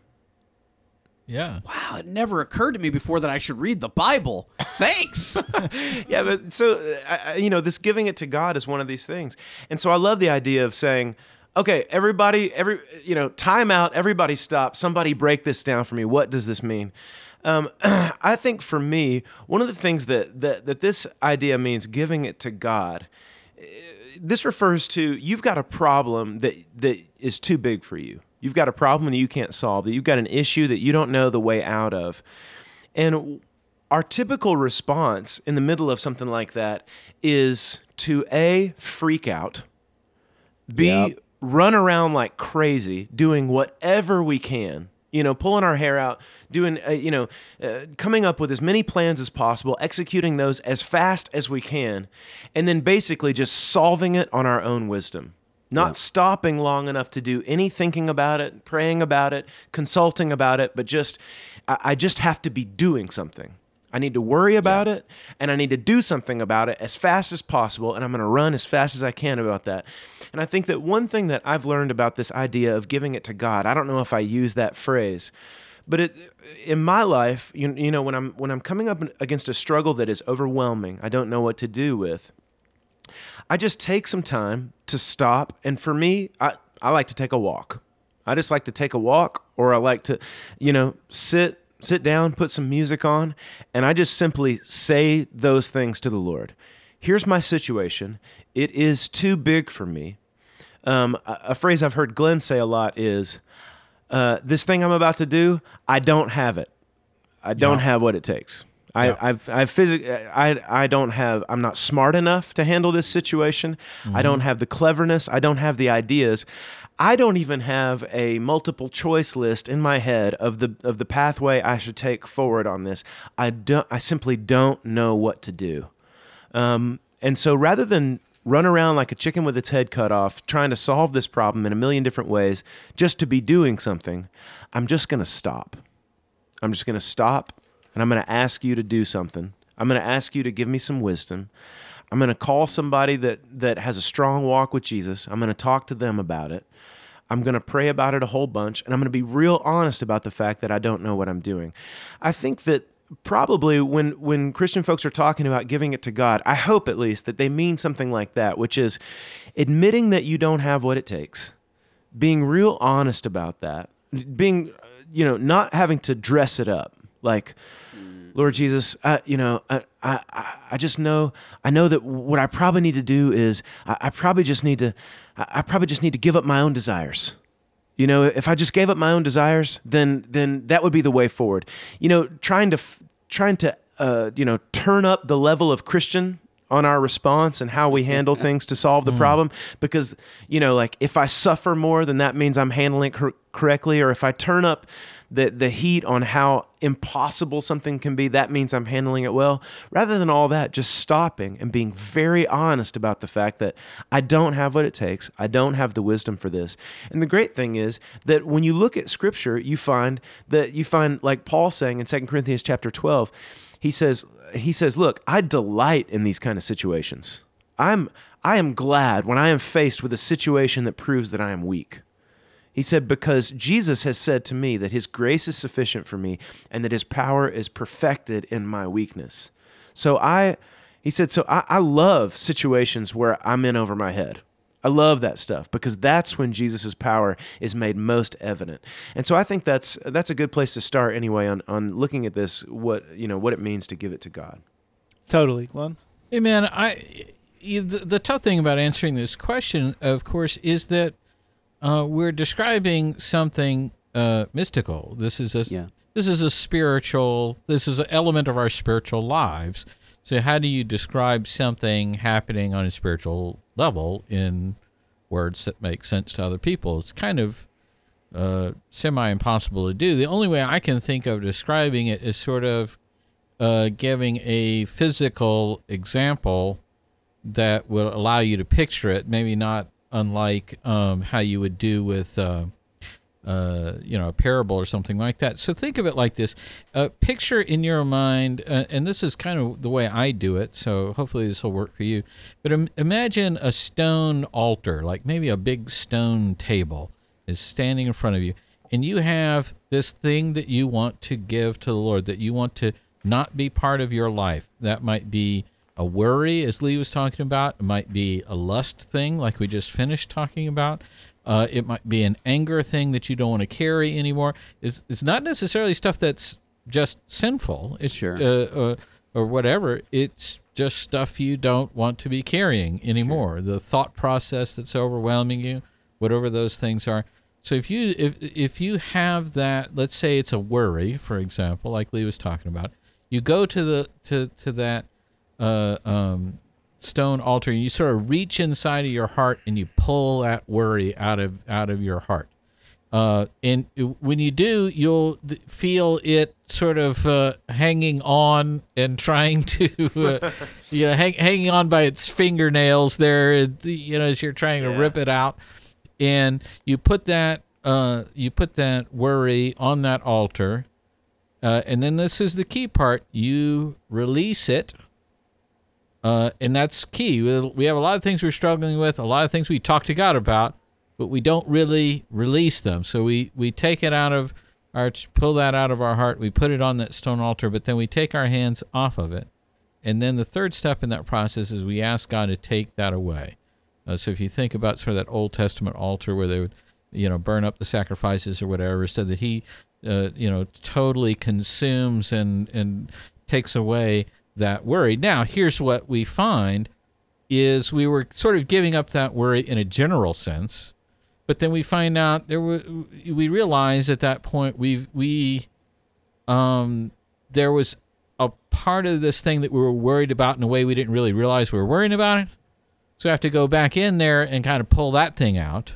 Speaker 2: Yeah.
Speaker 3: wow, it never occurred to me before that I should read the Bible. Thanks.
Speaker 4: yeah, but so uh, I, you know, this giving it to God is one of these things, and so I love the idea of saying, okay, everybody, every you know, time out, everybody stop, somebody break this down for me. What does this mean? Um, I think for me, one of the things that that that this idea means, giving it to God. uh, This refers to you've got a problem that that is too big for you. You've got a problem that you can't solve. That you've got an issue that you don't know the way out of. And our typical response in the middle of something like that is to A, freak out, B,
Speaker 1: Yep.
Speaker 4: run around like crazy, doing whatever we can. You know, pulling our hair out, doing, uh, you know, uh, coming up with as many plans as possible, executing those as fast as we can, and then basically just solving it on our own wisdom. Not stopping long enough to do any thinking about it, praying about it, consulting about it, but just, I, I just have to be doing something. I need to worry about it and I need to do something about it as fast as possible. And I'm going to run as fast as I can about that. And I think that one thing that I've learned about this idea of giving it to God, I don't know if I use that phrase, but it, in my life, you, you know, when I'm, when I'm coming up against a struggle that is overwhelming, I don't know what to do with, I just take some time to stop. And for me, I, I like to take a walk. I just like to take a walk or I like to, you know, sit sit down, put some music on, and I just simply say those things to the Lord. Here's my situation. It is too big for me. Um, a, a phrase I've heard Glenn say a lot is, uh, "This thing I'm about to do, I don't have it. I don't have what it takes. I,
Speaker 2: Yeah.
Speaker 4: I've, I've physic- I, I don't have. I'm not smart enough to handle this situation. I don't have the cleverness. I don't have the ideas. I don't even have a multiple choice list in my head of the of the pathway I should take forward on this. I don't. I simply don't know what to do. Um, and so rather than run around like a chicken with its head cut off, trying to solve this problem in a million different ways just to be doing something, I'm just going to stop. I'm just going to stop and I'm going to ask you to do something. I'm going to ask you to give me some wisdom. I'm going to call somebody that, that has a strong walk with Jesus. I'm going to talk to them about it. I'm going to pray about it a whole bunch, and I'm going to be real honest about the fact that I don't know what I'm doing. I think that probably when when Christian folks are talking about giving it to God, I hope at least that they mean something like that, which is admitting that you don't have what it takes, being real honest about that, being you know not having to dress it up like. Lord Jesus, I, you know, I, I, I- just know, I know that what I probably need to do is, I, I probably just need to, I, I probably just need to give up my own desires. You know, if I just gave up my own desires, then then that would be the way forward. You know, trying to trying to uh, you know turn up the level of Christian on our response and how we handle things to solve the problem because you know like if i suffer more then that means i'm handling it cor- correctly or if i turn up the the heat on how impossible something can be that means i'm handling it well. Rather than all that just stopping and being very honest about the fact that i don't have what it takes. I don't have the wisdom for this. And the great thing is that when you look at scripture you find that you find like paul saying in 2 corinthians chapter 12 he says he says look i delight in these kind of situations. I'm i am glad when i am faced with a situation that proves that i am weak he said because jesus has said to me that his grace is sufficient for me and that his power is perfected in my weakness so i he said so i, I love situations where i'm in over my head I love that stuff because that's when Jesus' power is made most evident. And so I think that's that's a good place to start anyway on, on looking at this what you know what it means to give it to God.
Speaker 1: Totally, Glenn.
Speaker 2: Hey man, I the, the tough thing about answering this question, of course, is that uh, we're describing something uh, mystical. This is a
Speaker 3: Yeah.
Speaker 2: this is a spiritual. This is an element of our spiritual lives. So how do you describe something happening on a spiritual level in words that make sense to other people? It's kind of uh, semi impossible to do. The only way I can think of describing it is sort of uh, giving a physical example that will allow you to picture it, maybe not unlike um, how you would do with, uh, uh, you know, a parable or something like that. So think of it like this: uh, picture in your mind, uh, and this is kind of the way I do it. So hopefully this will work for you. But Im- imagine a stone altar, like maybe a big stone table, is standing in front of you, and you have this thing that you want to give to the Lord, that you want to not be part of your life. That might be a worry, as Lee was talking about. It might be a lust thing, like we just finished talking about. Uh, it might be an anger thing that you don't want to carry anymore. It's, it's not necessarily stuff that's just sinful. It's
Speaker 3: Sure.
Speaker 2: uh, uh, or whatever. It's just stuff you don't want to be carrying anymore. Sure. The thought process that's overwhelming you, whatever those things are. So if you if if you have that, let's say it's a worry, for example, like Lee was talking about, you go to the to to that uh, um, stone altar and you sort of reach inside of your heart and you pull that worry out of out of your heart. Uh, and when you do, you'll feel it sort of uh, hanging on and trying to, uh, you know, hang, hanging on by its fingernails there, you know, as you're trying to rip it out. And you put that, uh, you put that worry on that altar, uh, and then this is the key part: you release it. Uh, and that's key. We have a lot of things we're struggling with, a lot of things we talk to God about, but we don't really release them. So we, we take it out of our, pull that out of our heart, we put it on that stone altar, but then we take our hands off of it. And then the third step in that process is we ask God to take that away. Uh, so if you think about sort of that Old Testament altar where they would, you know, burn up the sacrifices or whatever, so that He, uh, you know, totally consumes and and takes away that worry. Now, here's what we find: is we were sort of giving up that worry in a general sense, but then we find out there were we realize at that point we we um there was a part of this thing that we were worried about in a way we didn't really realize we were worrying about it. So I have to go back in there and kind of pull that thing out.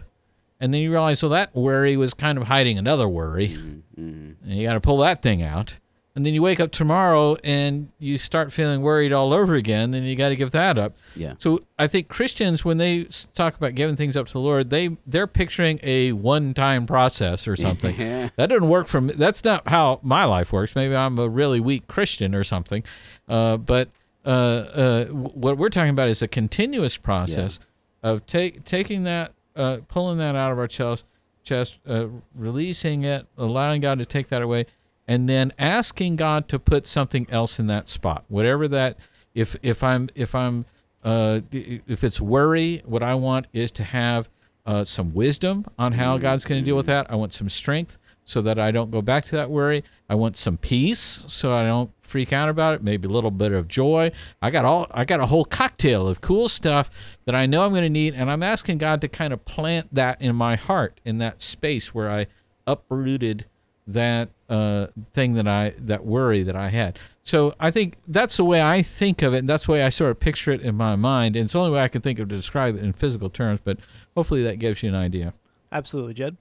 Speaker 2: And then you realize, well, that worry was kind of hiding another worry. And you got to pull that thing out. And then you wake up tomorrow and you start feeling worried all over again, and you got to give that up.
Speaker 3: Yeah.
Speaker 2: So I think Christians, when they talk about giving things up to the Lord, they they're picturing a one-time process or something.
Speaker 3: Yeah.
Speaker 2: That doesn't work for me. That's not how my life works. Maybe I'm a really weak Christian or something. Uh, but uh, uh, w- what we're talking about is a continuous process of take taking that, uh, pulling that out of our chest, chest, uh, releasing it, allowing God to take that away, and then asking God to put something else in that spot, whatever that. If if I'm if I'm uh, if it's worry, what I want is to have uh, some wisdom on how God's going to deal with that. I want some strength so that I don't go back to that worry. I want some peace so I don't freak out about it. Maybe a little bit of joy. I got all I got a whole cocktail of cool stuff that I know I'm going to need, and I'm asking God to kind of plant that in my heart in that space where I uprooted that uh, thing that I that worry that I had. So I think that's the way I think of it, and that's the way I sort of picture it in my mind. And it's the only way I can think of to describe it in physical terms. But hopefully that gives you an idea.
Speaker 1: Absolutely, Jed.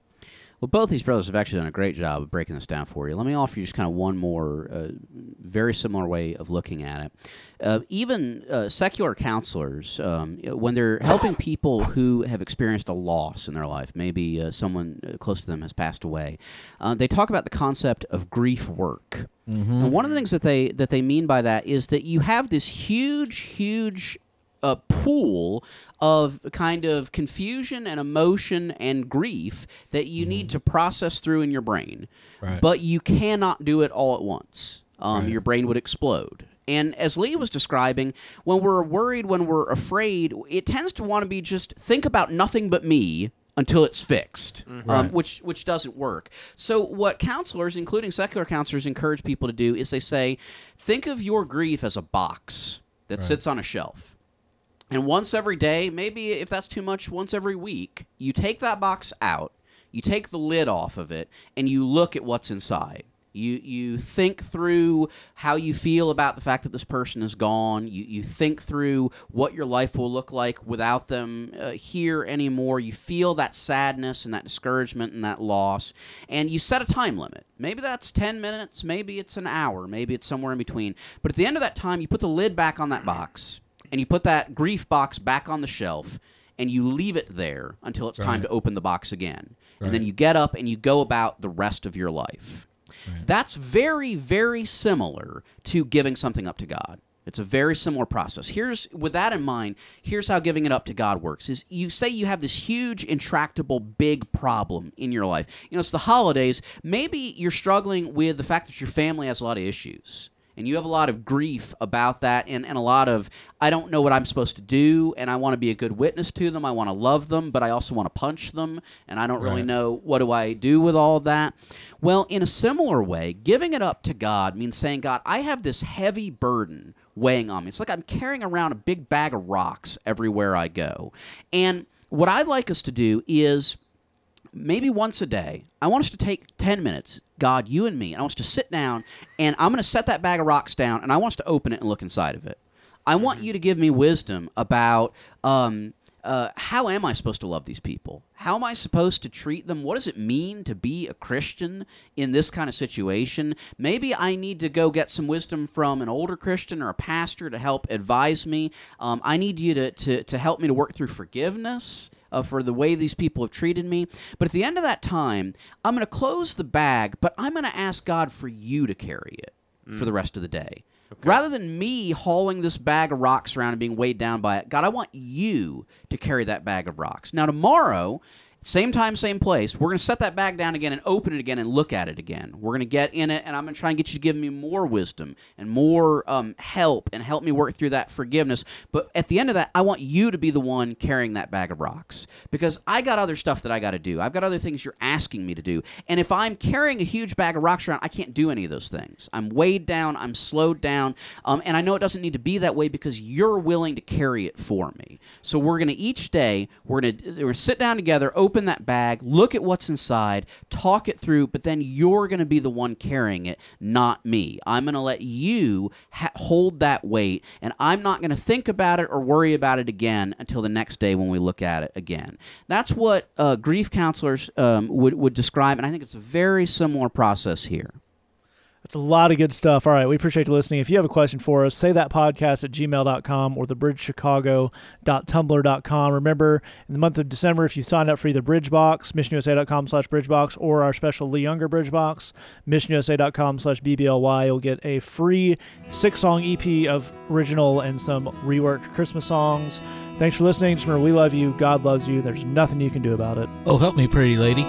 Speaker 3: Well, both these brothers have actually done a great job of breaking this down for you. Let me offer you just kind of one more uh, very similar way of looking at it. Uh, even uh, secular counselors, um, when they're helping people who have experienced a loss in their life, maybe uh, someone uh, close to them has passed away, uh, they talk about the concept of grief work. And one of the things that they that they mean by that is that you have this huge, huge a pool of kind of confusion and emotion and grief that you need to process through in your brain.
Speaker 2: Right.
Speaker 3: But you cannot do it all at once. Um,
Speaker 2: Right.
Speaker 3: Your brain would explode. And as Lee was describing, when we're worried, when we're afraid, it tends to want to be just think about nothing but me until it's fixed, um,
Speaker 2: Right.
Speaker 3: which which doesn't work. So what counselors, including secular counselors, encourage people to do is they say, think of your grief as a box that sits on a shelf. And once every day, maybe if that's too much, once every week, you take that box out, you take the lid off of it, and you look at what's inside. You you think through how you feel about the fact that this person is gone. You you think through what your life will look like without them uh, here anymore. You feel that sadness and that discouragement and that loss, and you set a time limit. Maybe that's ten minutes. Maybe it's an hour. Maybe it's somewhere in between. But at the end of that time, you put the lid back on that box and you put that grief box back on the shelf and you leave it there until it's time to open the box again. And then you get up and you go about the rest of your life. That's very, very similar to giving something up to God. It's a very similar process. Here's with that in mind, here's how giving it up to God works. Is you say you have this huge intractable big problem in your life. You know, it's the holidays. Maybe you're struggling with the fact that your family has a lot of issues and you have a lot of grief about that and, and a lot of i don't know what i'm supposed to do and i want to be a good witness to them i want to love them but i also want to punch them and i don't really know what do i do with all that? Well in a similar way giving it up to god means saying god i have this heavy burden weighing on me. It's like i'm carrying around a big bag of rocks everywhere i go and what i'd like us to do is maybe once a day, I want us to take 10 minutes, God, you and me, and I want us to sit down and I'm going to set that bag of rocks down and I want us to open it and look inside of it. I want you to give me wisdom about um, uh, how am I supposed to love these people? How am I supposed to treat them? What does it mean to be a Christian in this kind of situation? Maybe I need to go get some wisdom from an older Christian or a pastor to help advise me. Um, I need you to, to, to help me to work through forgiveness uh, for the way these people have treated me. But at the end of that time, I'm going to close the bag, but I'm going to ask God for you to carry it for the rest of the day. Rather than me hauling this bag of rocks around and being weighed down by it, God, I want you to carry that bag of rocks. Now, tomorrow, same time, same place, we're going to set that bag down again and open it again and look at it again. We're going to get in it, and I'm going to try and get you to give me more wisdom and more um, help and help me work through that forgiveness. But at the end of that, I want you to be the one carrying that bag of rocks because I got other stuff that I got to do. I've got other things you're asking me to do. And if I'm carrying a huge bag of rocks around, I can't do any of those things. I'm weighed down, I'm slowed down, um, and I know it doesn't need to be that way because you're willing to carry it for me. So we're going to each day, we're going to sit down together, open that bag, look at what's inside, talk it through, but then you're going to be the one carrying it, not me. I'm going to let you ha- hold that weight, and I'm not going to think about it or worry about it again until the next day when we look at it again. That's what uh, grief counselors um, would, would describe, and I think it's a very similar process here.
Speaker 1: That's a lot of good stuff. All right, we appreciate you listening. If you have a question for us, say that podcast at gmail.com or thebridgechicago.tumblr.com. Remember, in the month of December, if you sign up for either Bridgebox, missionusa.com slash Bridgebox, or our special Lee Younger Bridgebox, missionusa.com slash BBLY, you'll get a free six-song EP of original and some reworked Christmas songs. Thanks for listening. Just remember, we love you. God loves you. There's nothing you can do about it.
Speaker 2: Oh, help me, pretty lady.